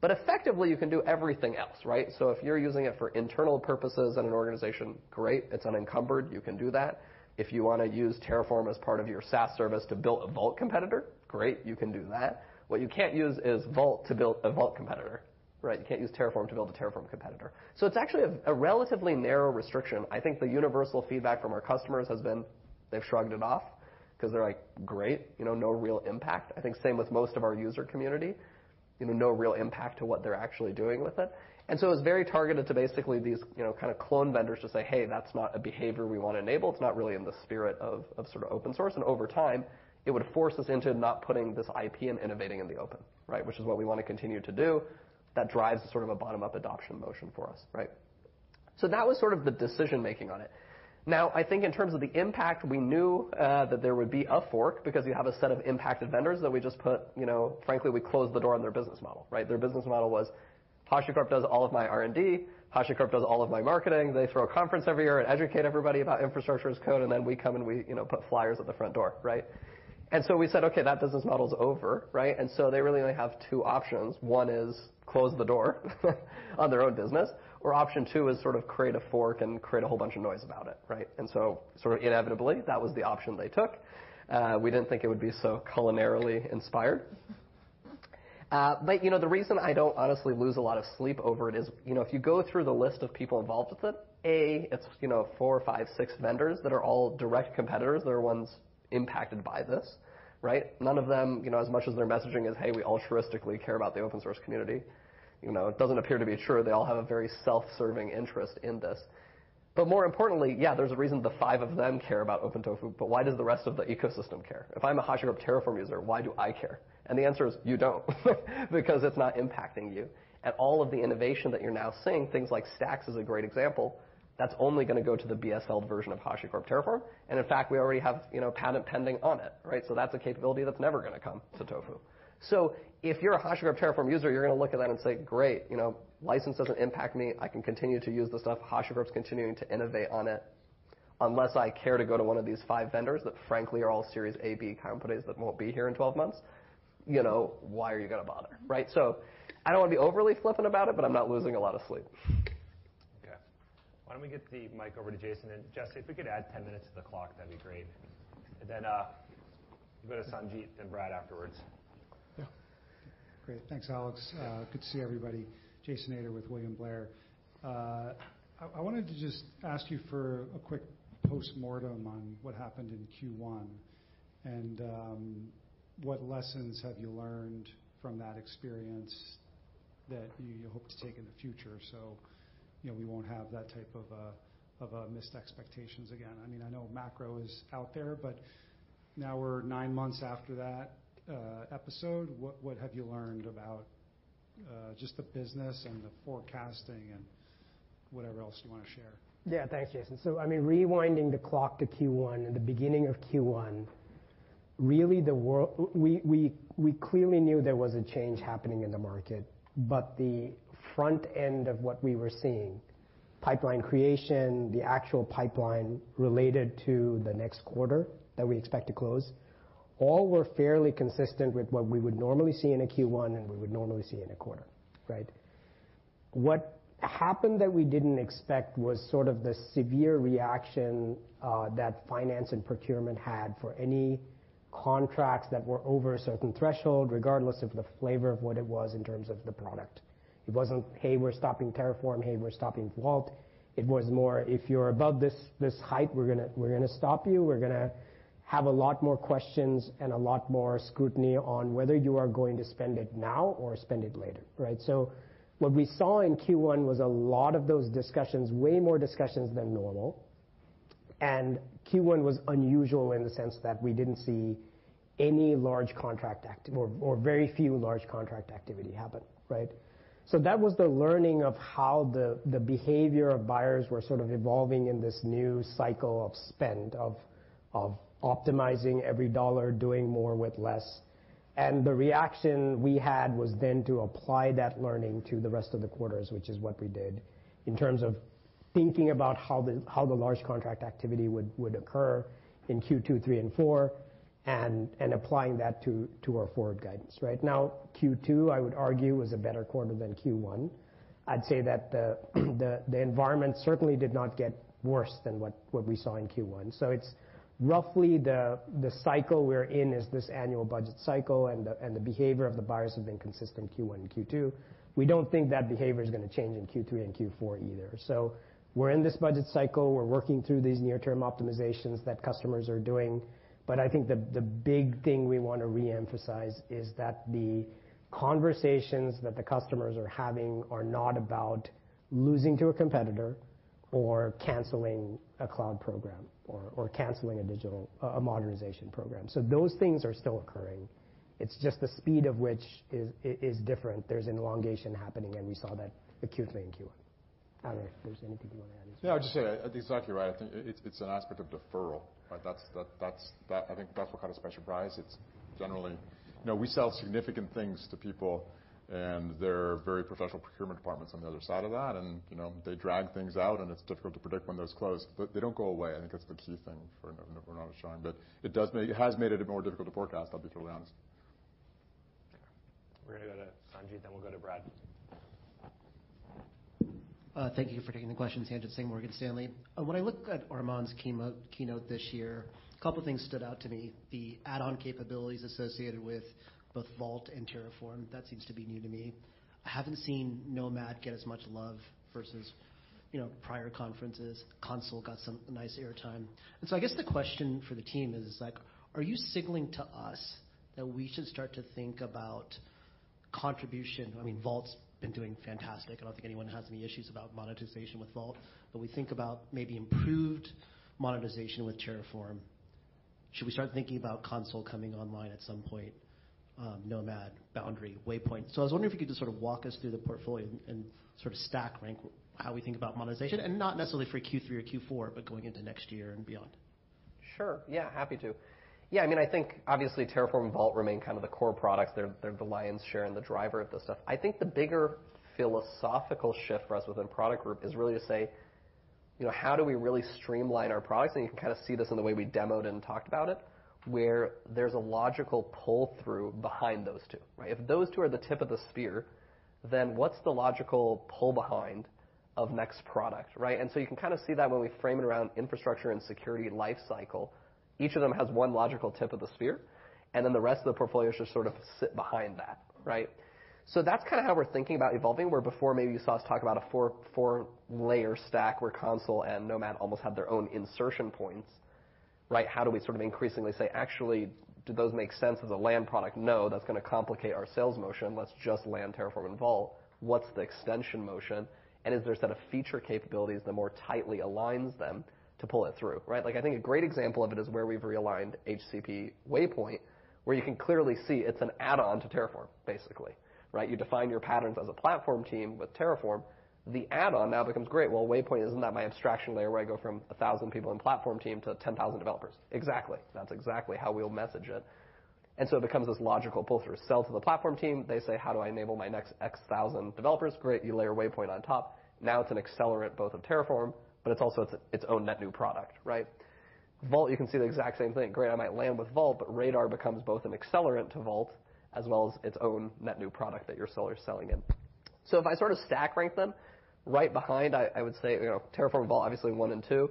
[SPEAKER 3] But effectively, you can do everything else, right? So if you're using it for internal purposes in an organization, great, it's unencumbered, you can do that. If you wanna use Terraform as part of your SaaS service to build a Vault competitor, great, you can do that. What you can't use is Vault to build a Vault competitor, right? You can't use Terraform to build a Terraform competitor. So it's actually a relatively narrow restriction. I think the universal feedback from our customers has been, they've shrugged it off because they're like, "Great, you know, no real impact." I think same with most of our user community, you know, no real impact to what they're actually doing with it. And so it was very targeted to basically these, you know, kind of clone vendors to say, "Hey, that's not a behavior we want to enable. It's not really in the spirit of sort of open source." And over time, it would force us into not putting this IP and innovating in the open, right? Which is what we want to continue to do. That drives sort of a bottom-up adoption motion for us, right? So that was sort of the decision-making on it. I think in terms of the impact, we knew uh, that there would be a fork because you have a set of impacted vendors that we just put, you know, frankly, we closed the door on their business model, right? Their business model was, HashiCorp does all of my R&D, HashiCorp does all of my marketing. They throw a conference every year and educate everybody about infrastructure as code, and then we come and we, you know, put flyers at the front door, right? And so we said, "Okay, that business model is over," right? And so they really only have two options. One is close the door on their own business, Or option two is sort of create a fork and create a whole bunch of noise about it, right? And so sort of inevitably, that was the option they took. Uh, we didn't think it would be so culinarily inspired. Uh, but, you know, the reason I don't honestly lose a lot of sleep over it is, you know, if you go through the list of people involved with it, a, it's, you know, four, five, six vendors that are all direct competitors. They're ones impacted by this, right? None of them, you know, as much as their messaging is, "Hey, we altruistically care about the open source community," you know, it doesn't appear to be true. They all have a very self-serving interest in this. But more importantly, yeah, there's a reason the five of them care about OpenTofu, but why does the rest of the ecosystem care? If I'm a HashiCorp Terraform user, why do I care? And the answer is you don't, because it's not impacting you. And all of the innovation that you're now seeing, things like Stacks is a great example, that's only gonna go to the BSL version of HashiCorp Terraform. And in fact, we already have, you know, patent pending on it, right? So that's a capability that's never gonna come to Tofu. So if you're a HashiCorp Terraform user, you're gonna look at that and say, "Great, you know, license doesn't impact me. I can continue to use the stuff. HashiCorp's continuing to innovate on it. Unless I care to go to one of these five vendors that frankly are all Series A, B companies that won't be here in 12 months, you know, why are you gonna bother?" Right? So I don't wanna be overly flippant about it, but I'm not losing a lot of sleep. Okay.
[SPEAKER 6] Why don't we get the mic over to Jason? And Jesse, if we could add 10 minutes to the clock, that'd be great. And then, uh, we'll go to Sanjit, then Brad afterwards.
[SPEAKER 11] Great. Thanks, Alex. Uh, good to see everybody. Jason Ader with William Blair. Uh, I wanted to just ask you for a quick postmortem on what happened in Q1, and um, what lessons have you learned from that experience that you hope to take in the future so, you know, we won't have that type of uh, missed expectations again? I mean, I know macro is out there, but now we're nine months after that Uh, episode. What have you learned about uh, just the business and the forecasting and whatever else you wanna share?
[SPEAKER 5] Yeah. Thanks, Jason. So I mean, rewinding the clock to Q1, in the beginning of Q1, really the world we we clearly knew there was a change happening in the market, but the front end of what we were seeing, pipeline creation, the actual pipeline related to the next quarter that we expect to close, all were fairly consistent with what we would normally see in a Q1 and we would normally see in a quarter, right? What happened that we didn't expect was sort of the severe reaction uh, that finance and procurement had for any contracts that were over a certain threshold, regardless of the flavor of what it was in terms of the product. It wasn't, "Hey, we're stopping Terraform. Hey, we're stopping Vault." It was more, "If you're above this height, we're gonna stop you. We're gonna have a lot more questions and a lot more scrutiny on whether you are going to spend it now or spend it later," right? So what we saw in Q1 was a lot of those discussions, way more discussions than normal. And Q1 was unusual in the sense that we didn't see any large contract or or very few large contract activity happen, right? So that was the learning of how the behavior of buyers were sort of evolving in this new cycle of spend, of optimizing every dollar, doing more with less. And the reaction we had was then to apply that learning to the rest of the quarters, which is what we did in terms of thinking about how the large contract activity would occur in Q2, Q3, and Q4, and applying that to our forward guidance. Right now, Q2, I would argue, was a better quarter than Q1. I'd say that the environment certainly did not get worse than what we saw in Q1. It's roughly the cycle we're in is this annual budget cycle, and the behavior of the buyers have been consistent Q1 and Q2. We don't think that behavior is gonna change in Q3 and Q4 either. So we're in this budget cycle. We're working through these near-term optimizations that customers are doing. But I think the big thing we wanna reemphasize is that the conversations that the customers are having are not about losing to a competitor or canceling a cloud program or canceling a digital a modernization program. So those things are still occurring. It's just the speed of which is is different. There's an elongation happening, and we saw that acutely in Q1. I don't know if there's anything you wanna add.
[SPEAKER 2] Yeah, I'll just say, I exactly right. I think it's it's an aspect of deferral, right? That's that. I think that's what caught us by surprise. It's generally. You know, we sell significant things to people, and there are very professional procurement departments on the other side of that, and, you know, they drag things out, and it's difficult to predict when those close. But they don't go away. I think that's the key thing for not showing. But it has made it more difficult to forecast, I'll be totally honest.
[SPEAKER 6] We're gonna go to Sanjit, then we'll go to Brad.
[SPEAKER 12] Uh, thank you for taking the question. Sanjit Singh, Morgan Stanley. Uh, when I look at Armon's keynote this year, a couple things stood out to me. The add-on capabilities associated with both Vault and Terraform, that seems to be new to me. I haven't seen Nomad get as much love versus, you know, prior conferences. Consul got some nice airtime. And so I guess the question for the team is like, are you signaling to us that we should start to think about contribution? I mean, Vault's been doing fantastic. I don't think anyone has any issues about monetization with Vault. But we think about maybe improved monetization with Terraform. Should we start thinking about Consul coming online at some point, Um, nomad, Boundary, Waypoint? So I was wondering if you could just sort of walk us through the portfolio and sort of stack rank how we think about monetization, and not necessarily for Q3 or Q4, but going into next year and beyond.
[SPEAKER 3] Sure. Yeah, happy to. Yeah, I mean, I think obviously Terraform and Vault remain kind of the core products. They're the lion's share and the driver of this stuff. I think the bigger philosophical shift for us within product group is really to say, you know, how do we really streamline our products? And you can kind of see this in the way we demoed and talked about it, where there's a logical pull-through behind those two, right? If those two are the tip of the spear, then what's the logical pull behind of next product, right? And so you can kind of see that when we frame it around infrastructure and security lifecycle. Each of them has one logical tip of the spear, and then the rest of the portfolio should sort of sit behind that, right? So that's kind of how we're thinking about evolving, where before maybe you saw us talk about a four-layer stack where Consul and Nomad almost had their own insertion points, right? How do we sort of increasingly say, "Actually, do those make sense as a land product?" No, that's gonna complicate our sales motion. Let's just land Terraform and Vault. What's the extension motion? And is there a set of feature capabilities that more tightly aligns them to pull it through, right? Like, I think a great example of it is where we've realigned HCP Waypoint, where you can clearly see it's an add-on to Terraform, basically, right? You define your patterns as a platform team with Terraform. The add-on now becomes great. Well, Waypoint, isn't that my abstraction layer where I go from 1,000 people in platform team to 10,000 developers? Exactly. That's exactly how we'll message it. And so it becomes this logical pull-through. Sell to the platform team. They say, "How do I enable my next X thousand developers?" Great. You layer Waypoint on top. Now it's an accelerant both of Terraform, but it's also its own net new product, right? Vault, you can see the exact same thing. Great, I might land with Vault, but Radar becomes both an accelerant to Vault as well as its own net new product that your seller's selling in. So if I sort of stack rank them, right behind, I would say, you know, Terraform Vault, obviously one and two.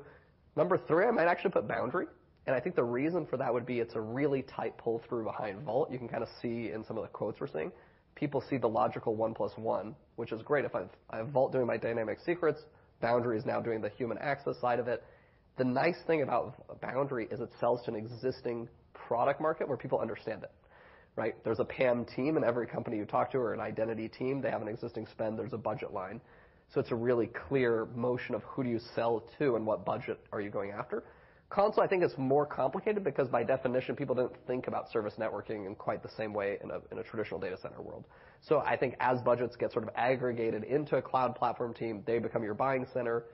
[SPEAKER 3] Number three, I might actually put Boundary. And I think the reason for that would be it's a really tight pull-through behind Vault. You can kind of see in some of the quotes we're seeing. People see the logical one plus one, which is great. If I have Vault doing my dynamic secrets, Boundary is now doing the human access side of it. The nice thing about Boundary is it sells to an existing product market where people understand it, right? There's a PAM team in every company you talk to or an identity team. They have an existing spend. There's a budget line. So it's a really clear motion of who do you sell to and what budget are you going after. Consul, I think is more complicated because by definition, people don't think about service networking in quite the same way in a traditional data center world. So I think as budgets get sort of aggregated into a cloud platform team, they become your buying center,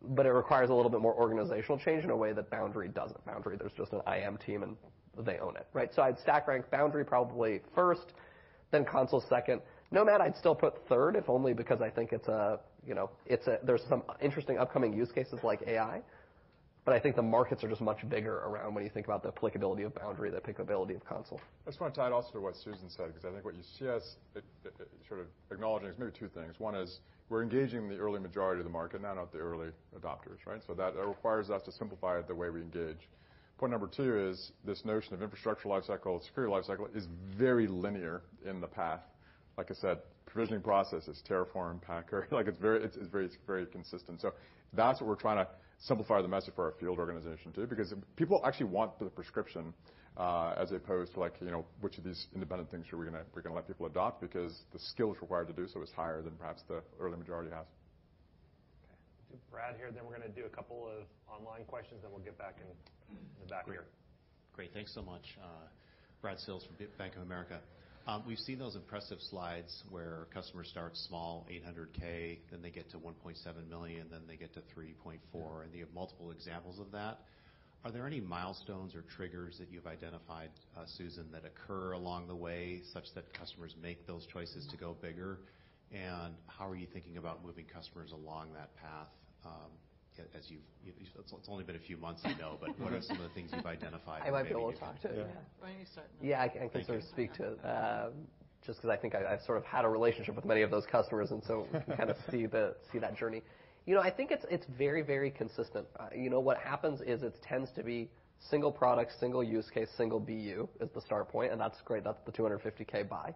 [SPEAKER 3] but it requires a little bit more organizational change in a way that Boundary doesn't. Boundary, there's just an IAM team, and they own it, right? So, I'd stack rank Boundary probably first, then Consul second. Nomad, I'd still put third, if only because I think it's a, you know, there's some interesting upcoming use cases like AI, but I think the markets are just much bigger around when you think about the applicability of Boundary, the applicability of Consul.
[SPEAKER 2] I just want to tie it also to what Susan said, because I think what you see us uh, uh, uh, sort of acknowledging is maybe two things. One is we're engaging the early majority of the market, not the early adopters, right? So that requires us to simplify the way we engage. Point number two is this notion of infrastructure lifecycle, security lifecycle is very linear in the path. Like I said, provisioning process is Terraform, Packer. Like, it's very consistent. So that's what we're trying to simplify the message for our field organization too, because people actually want the prescription, uh, as opposed to like, you know, which of these independent things are we gonna let people adopt because the skills required to do so is higher than perhaps the early majority has.
[SPEAKER 6] Okay. Brad here, then we're gonna do a couple of online questions, then we'll get back in the back here.
[SPEAKER 13] Great. Thanks so much. Uh, Brad Sills from Bank of America. Um, we've seen those impressive slides where customers start small, 800K, then they get to 1.7 million, then they get to $3.4 million, and you have multiple examples of that. Are there any milestones or triggers that you've identified, uh, Susan, that occur along the way such that customers make those choices to go bigger? And how are you thinking about moving customers along that path, um, as you've. It's only been a few months, I know, but what are some of the things you've identified?
[SPEAKER 3] I might be able to talk to it.
[SPEAKER 2] Yeah.
[SPEAKER 4] Why don't you start?
[SPEAKER 3] Yeah, I can sort of speak to it. just 'cause I think I've sort of had a relationship with many of those customers, and so we can kind of see that journey. You know, I think it's very, very consistent. Uh, you know, what happens is it tends to be single product, single use case, single BU is the start point, and that's great. That's the 250K buy.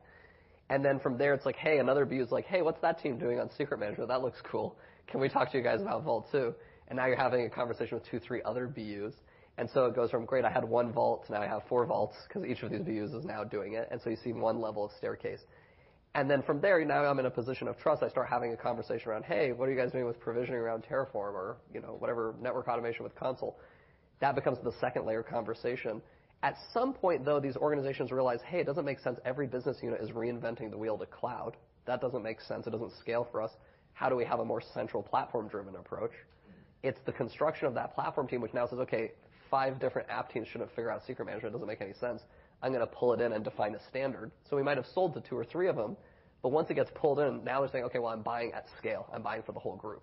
[SPEAKER 3] And then from there, it's like, hey, another BU is like, "Hey, what's that team doing on secret management? That looks cool. Can we talk to you guys about Vault too?" And now you're having a conversation with two, three other BUs. And so it goes from, great, I had one Vault, now I have four Vaults 'cause each of these BUs is now doing it. And so you see one level of staircase. And then from there, now I'm in a position of trust. I start having a conversation around, "Hey, what are you guys doing with provisioning around Terraform or, you know, whatever network automation with Consul?" That becomes the second layer conversation. At some point, though, these organizations realize, hey, it doesn't make sense every business unit is reinventing the wheel to cloud. That doesn't make sense. It doesn't scale for us. How do we have a more central platform-driven approach? It's the construction of that platform team, which now says, "Okay, five different app teams shouldn't figure out secret management. It doesn't make any sense. I'm gonna pull it in and define a standard." So we might have sold to two or three of them, but once it gets pulled in, now they're saying, "Okay, well, I'm buying at scale. I'm buying for the whole group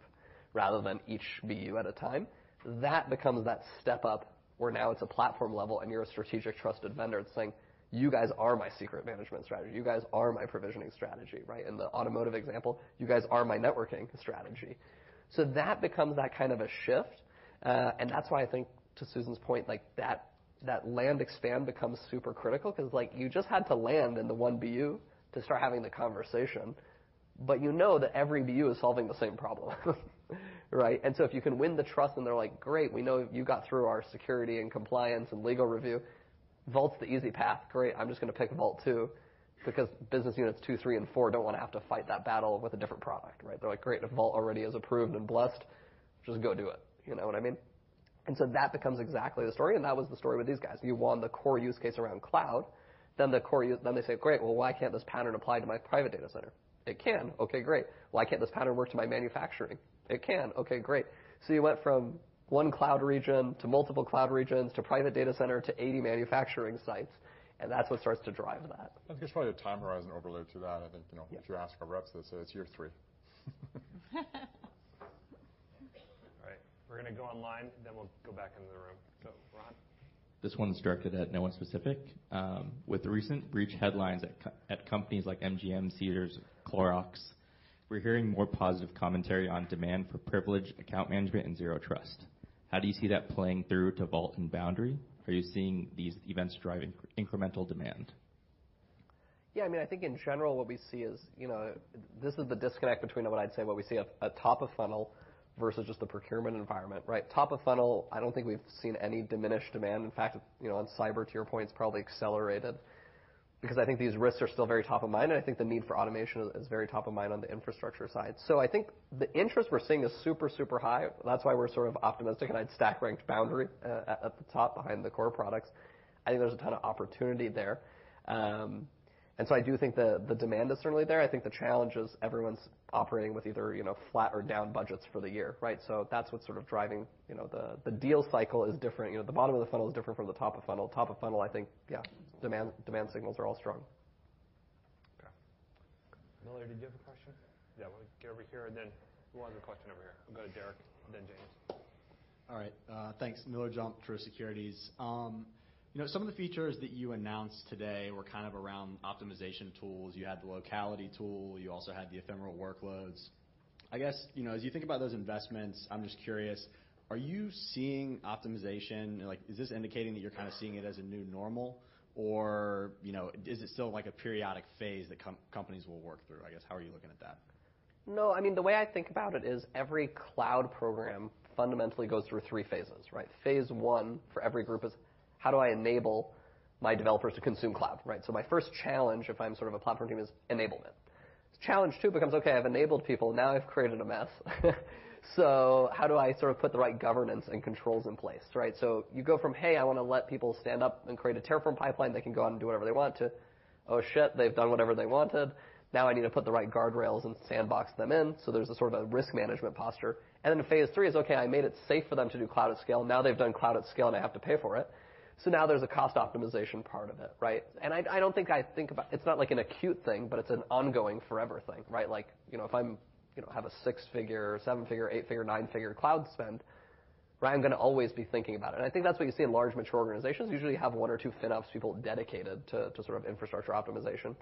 [SPEAKER 3] rather than each BU at a time." That becomes that step up, where now it's a platform level, and you're a strategic trusted vendor. It's saying, "You guys are my secret management strategy. You guys are my provisioning strategy," right? In the automotive example, "You guys are my networking strategy." So that becomes that kind of a shift. Uh, and that's why I think to Susan's point, like, that that land expand becomes super critical 'cause, like, you just had to land in the one BU to start having the conversation, but you know that every BU is solving the same problem, right? And so if you can win the trust and they're like, "Great, we know you got through our security and compliance and legal review. Vault's the easy path. Great, I'm just gonna pick Vault too," because business units two, three, and four don't wanna have to fight that battle with a different product, right? They're like, "Great, if Vault already is approved and blessed, just go do it." You know what I mean? And so that becomes exactly the story, and that was the story with these guys. You won the core use case around cloud, then they say, "Great, well, why can't this pattern apply to my private data center?" It can. Okay, great. Why can't this pattern work to my manufacturing? It can. Okay, great. So you went from one cloud region to multiple cloud regions to private data center to 80 manufacturing sites, and that's what starts to drive that.
[SPEAKER 2] I think there's probably a time horizon overlay to that. I think, you know, if you ask our reps, they'll say it's year three.
[SPEAKER 6] All right. We're gonna go online, then we'll go back into the room. So Ron.
[SPEAKER 14] This one's directed at no one specific. Um, with the recent breach headlines at companies like MGM, Caesars, Clorox, we're hearing more positive commentary on demand for privileged account management and Zero Trust. How do you see that playing through to Vault and Boundary? Are you seeing these events driving incremental demand?
[SPEAKER 3] Yeah, I mean, I think in general what we see is, you know, this is the disconnect between what I'd say, what we see at top of funnel versus just the procurement environment, right? Top of funnel, I don't think we've seen any diminished demand. In fact, you know, on cyber, to your point, it's probably accelerated because I think these risks are still very top of mind, and I think the need for automation is very top of mind on the infrastructure side. So I think the interest we're seeing is super super high. That's why we're sort of optimistic, and I'd stack rank Boundary at the top behind the core products. I think there's a ton of opportunity there. Um and so I do think the demand is certainly there. I think the challenge is everyone's operating with either, you know, flat or down budgets for the year, right? So that's what's sort of driving, you know, the deal cycle is different. You know, the bottom of the funnel is different from the top of funnel. Top of funnel, I think, yeah, demand signals are all strong.
[SPEAKER 6] Okay. Miller, did you have a question? Yeah, we'll get over here, and then who has a question over here? We'll go to Derrick, then James.
[SPEAKER 15] All right. Uh, thanks. Miller Jump, Truist Securities. Um, you know, some of the features that you announced today were kind of around optimization tools. You had the locality tool. You also had the ephemeral workloads. I guess, you know, as you think about those investments, I'm just curious, are you seeing optimization? Like, is this indicating that you're kind of seeing it as a new normal? Or, you know, is it still like a periodic phase that companies will work through? I guess, how are you looking at that?
[SPEAKER 3] No, I mean, the way I think about it is every cloud program fundamentally goes through three phases, right? Phase one for every group is how do I enable my developers to consume cloud, right? So my first challenge, if I'm sort of a platform team, is enablement. Challenge two becomes, okay, I've enabled people, now I've created a mess. So how do I sort of put the right governance and controls in place, right? So you go from, hey, I wanna let people stand up and create a Terraform pipeline, they can go out and do whatever they want to, oh, shit, they've done whatever they wanted. Now I need to put the right guardrails and sandbox them in. So there's a sort of a risk management posture. And then phase three is, okay, I made it safe for them to do cloud at scale. Now they've done cloud at scale, and I have to pay for it. So now there's a cost optimization part of it, right? And I, I don't think I think about. It's not like an acute thing, but it's an ongoing forever thing, right? Like, you know, if I'm, you know, have a six-figure, seven-figure, eight-figure, nine-figure cloud spend, right, I'm gonna always be thinking about it. I think that's what you see in large mature organizations. Usually have one or two FinOps people dedicated to sort of infrastructure optimization.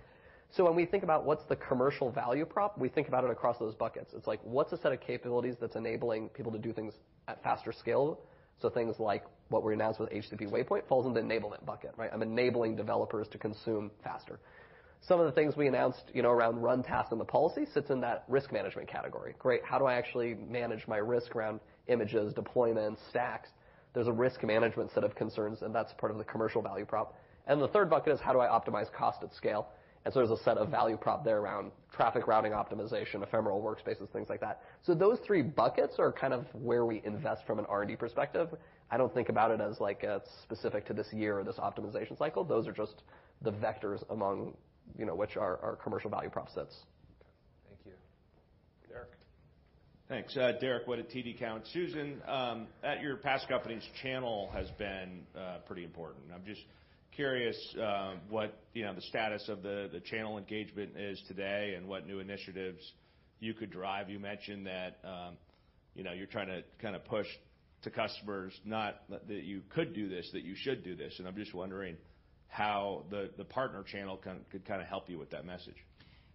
[SPEAKER 3] So when we think about what's the commercial value prop, we think about it across those buckets. It's like, what's a set of capabilities that's enabling people to do things at faster scale? So things like what we announced with HCP Waypoint falls in the enablement bucket, right? I'm enabling developers to consume faster. Some of the things we announced, you know, around run tasks and the policy sits in that risk management category. Great. How do I actually manage my risk around images, deployments, stacks? There's a risk management set of concerns, and that's part of the commercial value prop. And the third bucket is how do I optimize cost at scale? And so there's a set of value prop there around traffic routing optimization, ephemeral workspaces, things like that. So those three buckets are kind of where we invest from an R&D perspective. I don't think about it as like specific to this year or this optimization cycle. Those are just the vectors among, you know, which are our commercial value prop sits.
[SPEAKER 6] Thank you. Derrick.
[SPEAKER 16] Thanks. Uh, Derrick Wood at TD Cowen. Susan, um, at your past companies, channel has been uh, pretty important. I'm just curious, uh, what, you know, the status of the channel engagement is today and what new initiatives you could drive. You mentioned that, um, you know, you're trying to kinda push to customers, not that you could do this, that you should do this. And I'm just wondering how the partner channel could kinda help you with that message.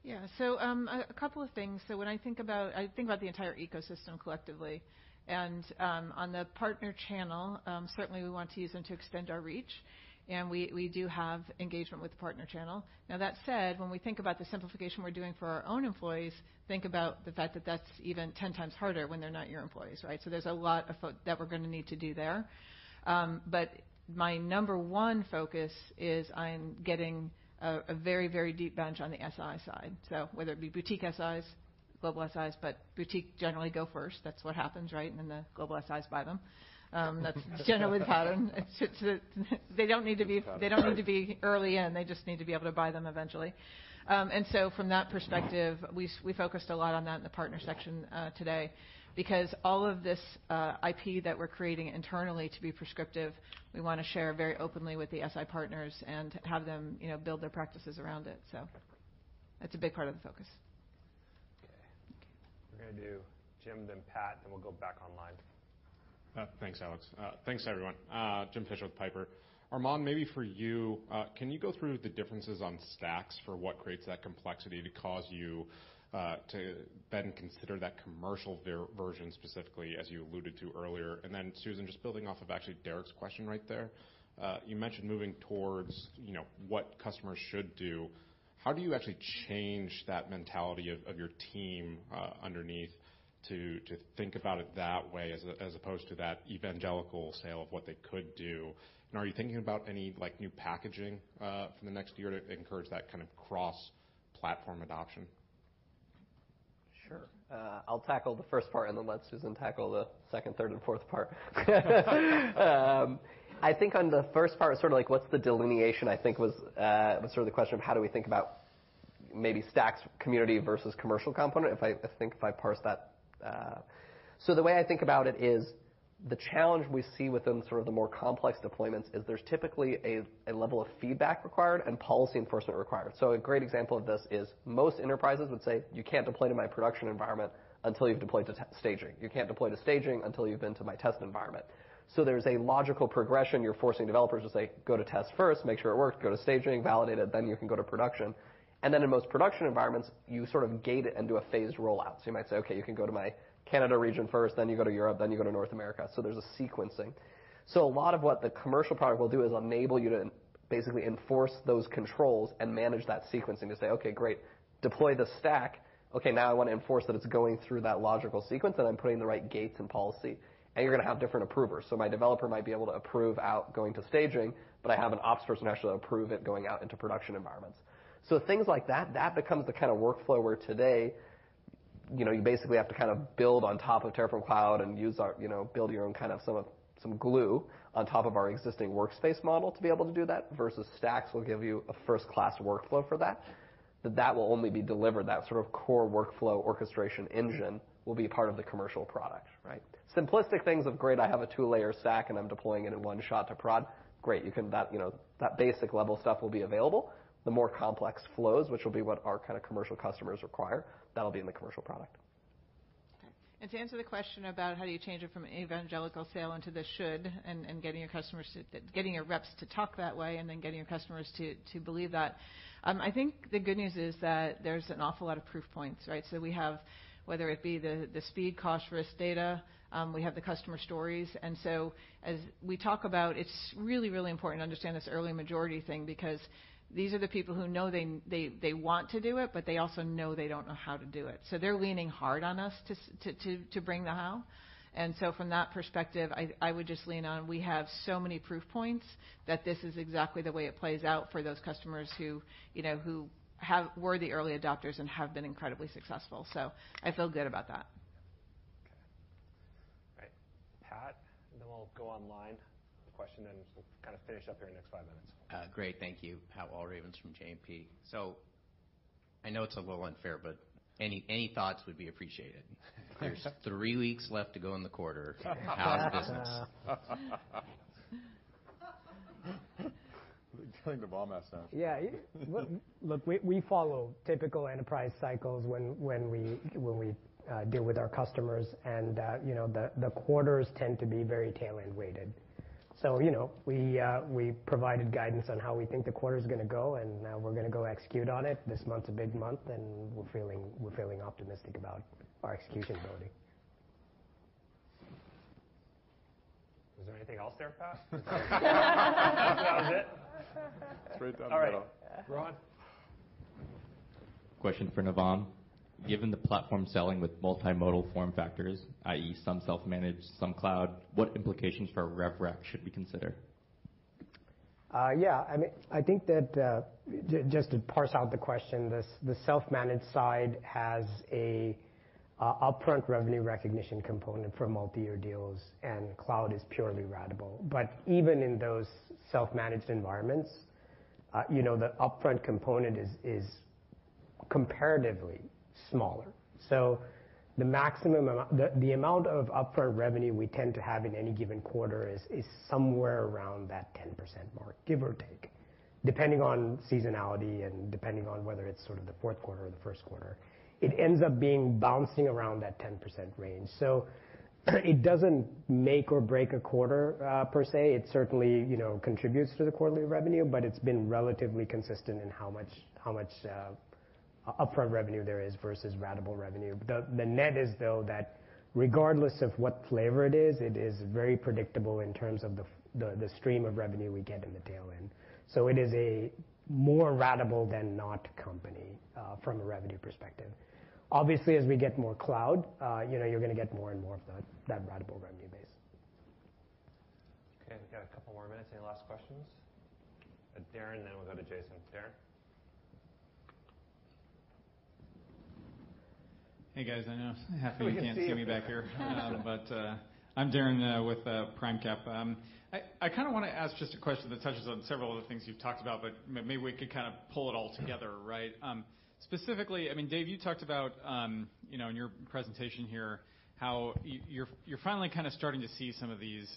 [SPEAKER 4] Yeah. So um a couple of things. So when I think about I think about the entire ecosystem collectively. And um, on the partner channel, um, certainly we want to use them to extend our reach, and we do have engagement with the partner channel. Now, that said, when we think about the simplification we're doing for our own employees, think about the fact that that's even 10 times harder when they're not your employees, right? So there's a lot that we're gonna need to do there. Um, My number one focus is on getting a very very deep bench on the SI side. So whether it be boutique SIs, global SIs, but boutique generally go first. That's what happens, right? And then the global SIs buy them. That's generally the pattern. They don't need to be they don't need to be early in. They just need to be able to buy them eventually. Um, and so from that perspective, we focused a lot on that in the partner section today because all of this uh, IP that we're creating internally to be prescriptive, we wanna share very openly with the SI partners and have them, you know, build their practices around it. So that's a big part of the focus.
[SPEAKER 6] Okay. We're gonna do Jim, then Pat, then we'll go back online.
[SPEAKER 17] Uh, thanks, Alex. Uh, thanks, everyone. Jim Fish with Piper. Armon, maybe for you, can you go through the differences on stacks for what creates that complexity to cause you to then consider that commercial version specifically as you alluded to earlier? And then Susan, just building off of actually Derrick's question right there, uh, you mentioned moving towards, you know, what customers should do. How do you actually change that mentality of your team uh, underneath to to think about it that way as opposed to that evangelical sale of what they could do? And are you thinking about any, like, new packaging uh, for the next year to encourage that kind of cross-platform adoption?
[SPEAKER 3] Sure. I'll tackle the first part and then let Susan tackle the second, third, and fourth part. Um, I think on the first part, sort of like what's the delineation, I think was uh, was sort of the question of how do we think about maybe Stacks community versus commercial component, if I think if I parse that. Uh, so the way I think about it is the challenge we see within sort of the more complex deployments is there's typically a level of feedback required and policy enforcement required. So a great example of this is most enterprises would say, "You can't deploy to my production environment until you've deployed to staging. You can't deploy to staging until you've been to my test environment." So there's a logical progression. You're forcing developers to say, "Go to test first, make sure it works, go to staging, validate it, then you can go to production." And then in most production environments, you sort of gate it and do a phased rollout. So you might say, "Okay, you can go to my Canada region first, then you go to Europe, then you go to North America." So there's a sequencing. So a lot of what the commercial product will do is enable you to basically enforce those controls and manage that sequencing to say, "Okay, great. Deploy the stack. Okay, now I wanna enforce that it's going through that logical sequence, and I'm putting the right gates and policy." And you're gonna have different approvers. So my developer might be able to approve out going to staging, but I have an ops person actually approve it going out into production environments. So things like that, that becomes the kind of workflow where today, you know, you basically have to kind of build on top of Terraform Cloud and use our, you know, build your own kind of some glue on top of our existing workspace model to be able to do that, versus Stacks will give you a first-class workflow for that. That will only be delivered, that sort of core workflow orchestration engine will be part of the commercial product, right? Simplistic things of, great, I have a two-layer stack, and I'm deploying it in one shot to prod. Great. You can that, you know, that basic level stuff will be available. The more complex flows, which will be what our kind of commercial customers require, that'll be in the commercial product.
[SPEAKER 4] And to answer the question about how do you change it from an evangelical sale into the should and getting your customers to getting your reps to talk that way and then getting your customers to believe that, um, I think the good news is that there's an awful lot of proof points, right? So we have, whether it be the speed, cost, risk data, um, we have the customer stories. And so as we talk about, it's really, really important to understand this early majority thing because these are the people who know they they, they want to do it, but they also know they don't know how to do it. So they're leaning hard on us to to to bring the how. And so from that perspective, I I would just lean on, we have so many proof points that this is exactly the way it plays out for those customers who you know, who have, were the early adopters and have been incredibly successful. So I feel good about that.
[SPEAKER 6] Okay. All right. Pat, and then we'll go online question, then we'll kind of finish up here in the next five minutes.
[SPEAKER 18] Uh, great. Thank you. Pat Walravens from JMP. I know it's a little unfair, but any thoughts would be appreciated. There's three weeks left to go in the quarter. How's business?
[SPEAKER 2] Killing the bomb ask now.
[SPEAKER 5] Yeah. Look, we follow typical enterprise cycles when we uh, deal with our customers, and uh, the quarters tend to be very tail-end weighted. You know, uh, we provided guidance on how we think the quarter's going to go, and now we're going to go execute on it. This month's a big month, and we're feeling optimistic about our execution ability.
[SPEAKER 6] Was there anything else there, Pat? That was it?
[SPEAKER 2] Straight down the middle.
[SPEAKER 6] All right. Ron?
[SPEAKER 14] Question for Navam. Given the platform selling with multimodal form factors, i.e., some self-managed, some cloud, what implications for rev rec should we consider?
[SPEAKER 5] Uh, yeah. I mean I think that uh, just to parse out the question, the self-managed side has a uh, upfront revenue recognition component for multi-year deals, and cloud is purely ratable. But even in those self-managed environments, you know, the upfront component is comparatively smaller. So the maximum amount the amount of upfront revenue we tend to have in any given quarter is somewhere around that 10% mark, give or take, depending on seasonality and depending on whether it's sort of the fourth quarter or the first quarter. It ends up being bouncing around that 10% range. So it doesn't make or break a quarter, uh, per se. It certainly you know, contributes to the quarterly revenue, but it's been relatively consistent in how much uh, upfront revenue there is versus ratable revenue. The net is, though, that regardless of what flavor it is, it is very predictable in terms of the stream of revenue we get in the tail end. So it is a more ratable than not company uh, from a revenue perspective. Obviously, as we get more cloud, uh, you know, you're going to get more and more of that ratable revenue base.
[SPEAKER 6] Okay, we've got a couple more minutes. Any last questions? Uh, Darren, then we'll go to Jason. Darren?
[SPEAKER 19] Hey, guys. I know half of you can't see me back here. Um, but uh, I'm Darren uh, with uh, PRIMECAP. Um, I kind of want to ask just a question that touches on several of the things you've talked about, but maybe we could kind of pull it all together, right? Um, specifically, I mean Dave, you talked about in your presentation here how you're finally kind of starting to see some of these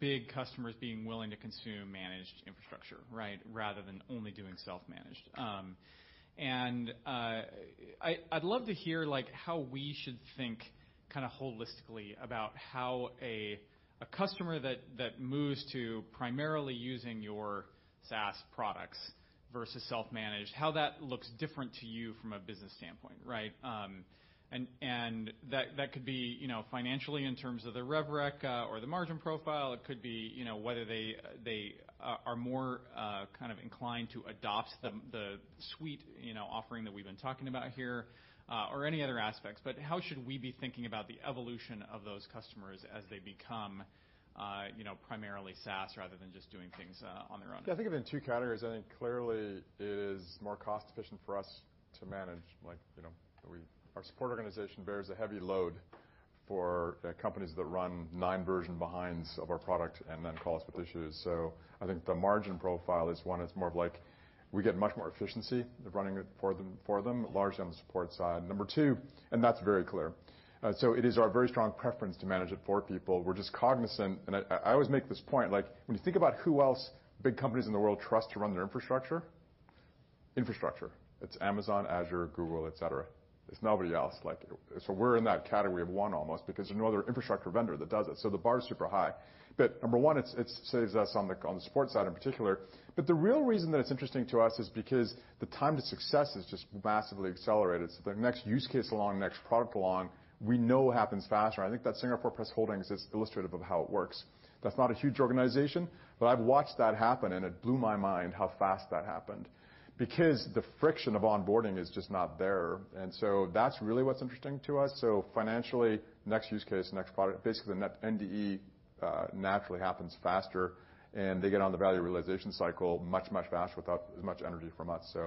[SPEAKER 19] big customers being willing to consume managed infrastructure, right? Rather than only doing self-managed. Uh, I'd love to hear like how we should think kind of holistically about how a customer that moves to primarily using your SaaS products versus self-managed, how that looks different to you from a business standpoint, right? Um, and that could be you know, financially in terms of the rev rec uh, or the margin profile. It could be you know, whether they Uh, are more uh, kind of inclined to adopt the suite offering that we've been talking about here, uh, or any other aspects. But how should we be thinking about the evolution of those customers as they become primarily SaaS rather than just doing things on their own?
[SPEAKER 2] I think of it in two categories. I think clearly it is more cost efficient for us to manage. like Our support organization bears a heavy load for companies that run nine version behinds of our product and then call us with issues. So I think the margin profile is one that's more of like we get much more efficiency of running it for them, largely on the support side. Number two, and that's very clear. Uh so it is our very strong preference to manage it for people. We're just cognizant, and I always make this point, like when you think about who else big companies in the world trust to run their infrastructure, Infrastructure. it's Amazon, Azure, Google, et cetera. There's nobody else. So we're in that category of one almost because there's no other infrastructure vendor that does it. So the bar is super high. But number one, it saves us on the support side in particular. But the real reason that it's interesting to us is because the time to success is just massively accelerated. So the next use case along, next product along, we know happens faster. I think that Singapore Press Holdings is illustrative of how it works. That's not a huge organization, but I've watched that happen, and it blew my mind how fast that happened because the friction of onboarding is just not there. And so that's really what's interesting to us. So financially, next use case, next product, basically the NDE naturally happens faster, and they get on the value realization cycle much, much faster without as much energy from us. So,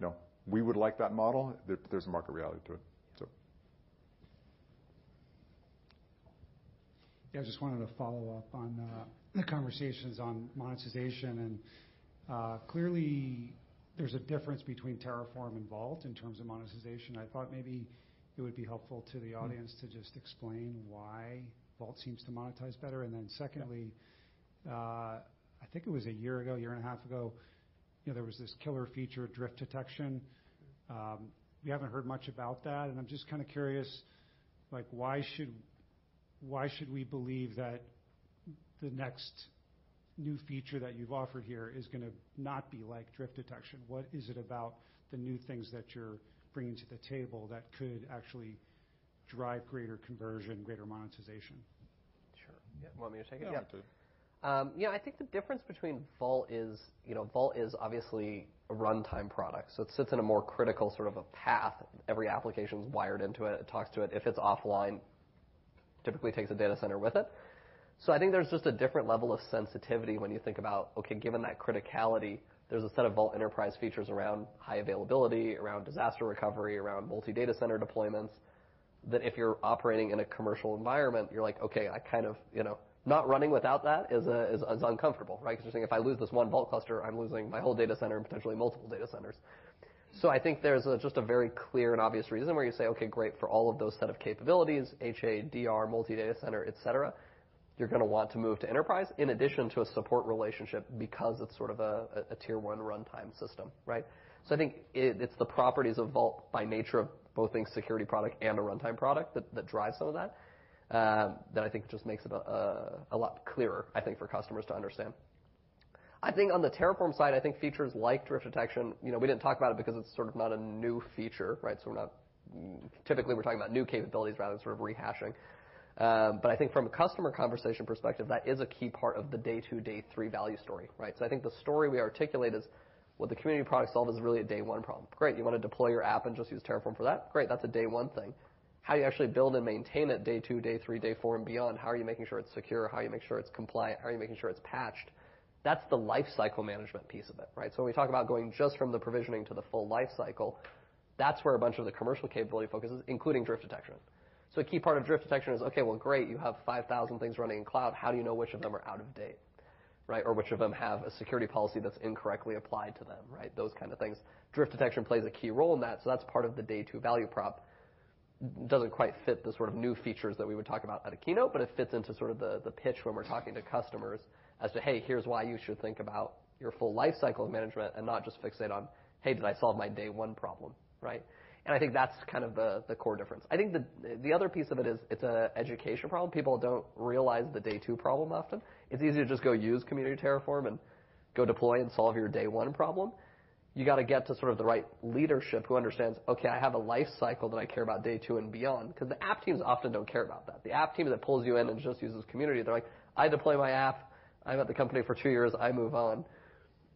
[SPEAKER 2] you know, we would like that model. There's a market reality to it.
[SPEAKER 11] Yeah, I just wanted to follow up on the conversations on monetization. And uh clearly, there's a difference between Terraform and Vault in terms of monetization. I thought maybe it would be helpful to the hmm. audience to just explain why Vault seems to monetize better. And then secondly, uh, I think it was a year ago, year and a half ago, you know, there was this killer feature, drift detection. Um, we haven't heard much about that, and I'm just kind of curious, like, why should we believe that the next new feature that you've offered here is going to not be like drift detection? What is it about the new things that you're bringing to the table that could actually drive greater conversion, greater monetization?
[SPEAKER 3] Sure. Yeah. Want me to take it?
[SPEAKER 2] Yeah, please.
[SPEAKER 3] Um, yeah, I think the difference between Vault is, you know, Vault is obviously a runtime product, so it sits in a more critical sort of a path. Every application's wired into it. It talks to it. If it's offline, typically takes a data center with it. I think there's just a different level of sensitivity when you think about, okay, given that criticality, there's a set of Vault Enterprise features around high availability, around disaster recovery, around multi-data center deployments, that if you're operating in a commercial environment, you're like, okay, I kind of, you know, not running without that is uncomfortable, right? Because you're saying, if I lose this one Vault cluster, I'm losing my whole data center and potentially multiple data centers. So I think there's just a very clear and obvious reason where you say, okay, great, for all of those set of capabilities, HA, DR, multi-data center, et cetera, you're going to want to move to enterprise in addition to a support relationship because it's sort of a tier 1 runtime system, right? So I think it's the properties of Vault by nature of both being security product and a runtime product that drives some of that um, That I think just makes it a lot clearer, I think, for customers to understand. I think on the Terraform side, I think features like drift detection, you know, we didn't talk about it because it's sort of not a new feature, right? So we're not. Typically, we're talking about new capabilities rather than sort of rehashing. Um, I think from a customer conversation perspective, that is a key part of the day two, day three value story, right? So I think the story we articulate is what the community product solve is really a day one problem. Great. You want to deploy your app and just use Terraform for that? Great. That's a day one thing. How you actually build and maintain it day two, day three, day four, and beyond, how are you making sure it's secure? How are you make sure it's compliant? How are you making sure it's patched? That's the life cycle management piece of it, right? So when we talk about going just from the provisioning to the full life cycle, that's where a bunch of the commercial capability focuses, including drift detection. So a key part of drift detection is, okay, well, great, you have 5,000 things running in cloud. How do you know which of them are out of date, right? Or which of them have a security policy that's incorrectly applied to them, right? Those kind of things. Drift detection plays a key role in that, so that's part of the day two value prop. Doesn't quite fit the sort of new features that we would talk about at a keynote, but it fits into sort of the pitch when we're talking to customers as to, hey, here's why you should think about your full life cycle of management and not just fixate on, hey, did I solve my day one problem, right? I think that's kind of the core difference. I think the other piece of it is it's an education problem. People don't realize the day two problem often. It's easy to just go use Community Terraform and go deploy and solve your day one problem. You got to get to sort of the right leadership who understands, okay, I have a life cycle that I care about day two and beyond, because the app teams often don't care about that. The app team that pulls you in and just uses Community, they're like, I deploy my app. I'm at the company for two years. I move on.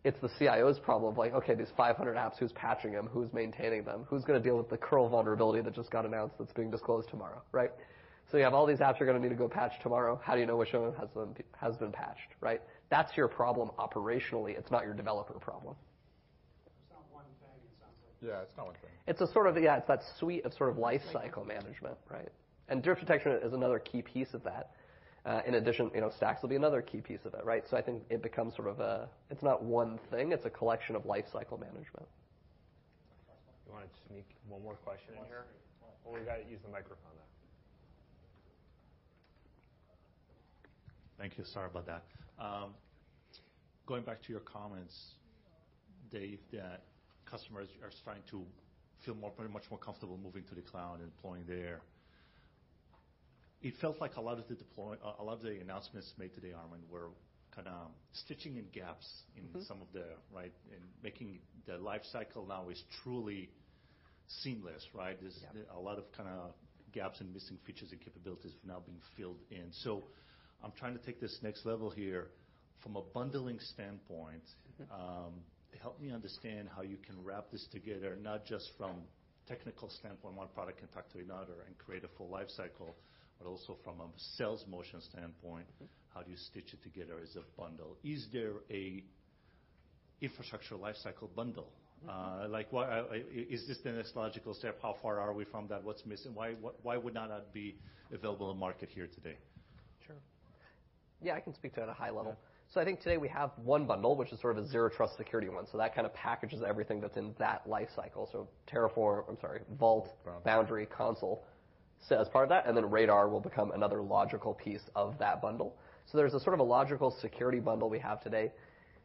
[SPEAKER 3] It's the CIO's problem of like, okay, these 500 apps, who's patching them? Who's maintaining them? Who's going to deal with the curl vulnerability that just got announced that's being disclosed tomorrow, right? So you have all these apps you're going to need to go patch tomorrow. How do you know which one has been has been patched, right? That's your problem operationally. It's not your developer problem.
[SPEAKER 11] It's not one thing, it sounds like.
[SPEAKER 2] Yeah, it's not one thing.
[SPEAKER 3] It's a sort of, yeah, it's that suite of sort of life cycle management, right? And drift detection is another key piece of that. Uh, in addition, you know, Stacks will be another key piece of it, right? So I think it becomes sort of a, it's not one thing, it's a collection of life cycle management.
[SPEAKER 6] You want to sneak one more question in here? Well, we got to use the microphone, though.
[SPEAKER 7] Thank you. Sorry about that. Um, going back to your comments, Dave, that customers are starting to feel very much more comfortable moving to the cloud and deploying there. It felt like a lot of the announcements made today, Armon, were kind of um, stitching in gaps in mm-hmm. some of the, right, in making the life cycle now is truly seamless, right? There's a lot of kind of gaps and missing features and capabilities have now being filled in. So I'm trying to take this next level here. From a bundling standpoint, mm-hmm. um, help me understand how you can wrap this together, not just from technical standpoint, one product can talk to another and create a full life cycle, but also from a sales motion standpoint, mm-hmm. how do you stitch it together as a bundle? Is there a infrastructure life cycle bundle? Mm-hmm. Uh, uh, is this the next logical step? How far are we from that? What's missing? Why would not that be available in market here today?
[SPEAKER 3] Sure. Yeah, I can speak to it at a high level. So I think today we have one bundle, which is sort of a Zero Trust security one. So that kind of packages everything that's in that life cycle. Terraform, I'm sorry, Vault, Boundary, Consul as part of that, and then Radar will become another logical piece of that bundle. So there's a sort of a logical security bundle we have today.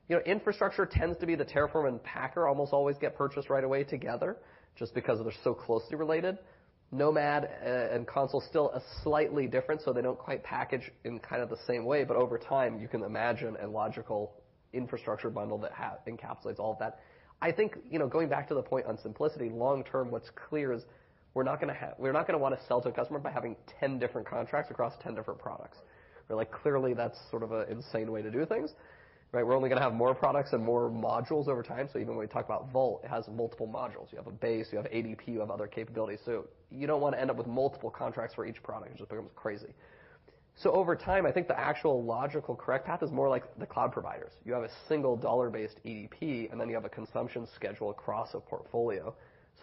[SPEAKER 3] You know, infrastructure tends to be the Terraform and Packer almost always get purchased right away together just because they're so closely related. Nomad uh, and Consul still slightly different, so they don't quite package in kind of the same way. But over time, you can imagine a logical infrastructure bundle that encapsulates all of that. I think, you know, going back to the point on simplicity, long term, what's clear is we're not going to want to sell to a customer by having 10 different contracts across 10 different products. Like Clearly, that's sort of an insane way to do things. right? We're only going to have more products and more modules over time. So even when we talk about Vault, it has multiple modules. You have a base, you have ADP, you have other capabilities. So you don't want to end up with multiple contracts for each product. It just becomes crazy. So over time, I think the actual logical correct path is more like the cloud providers. You have a single dollar-based EDP, and then you have a consumption schedule across a portfolio.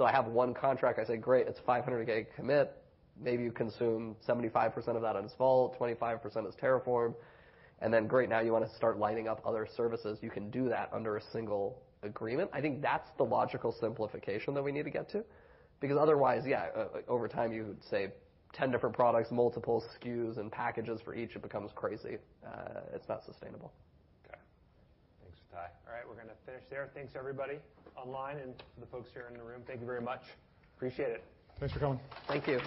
[SPEAKER 3] I have one contract, I say, "Great, it's 500 gig commit." Maybe you consume 75% of that on as Vault, 25% as Terraform, and then great, now you want to start lining up other services. You can do that under a single agreement. I think that's the logical simplification that we need to get to. Because otherwise, yeah, uh, uh, over time, you would say 10 different products, multiple SKUs and packages for each, it becomes crazy. Uh, it's not sustainable.
[SPEAKER 6] Okay. Thanks, Ty. All right, we're going to finish there. Thanks, everybody online and for the folks here in the room, thank you very much. Appreciate it.
[SPEAKER 2] Thanks for coming.
[SPEAKER 3] Thank you.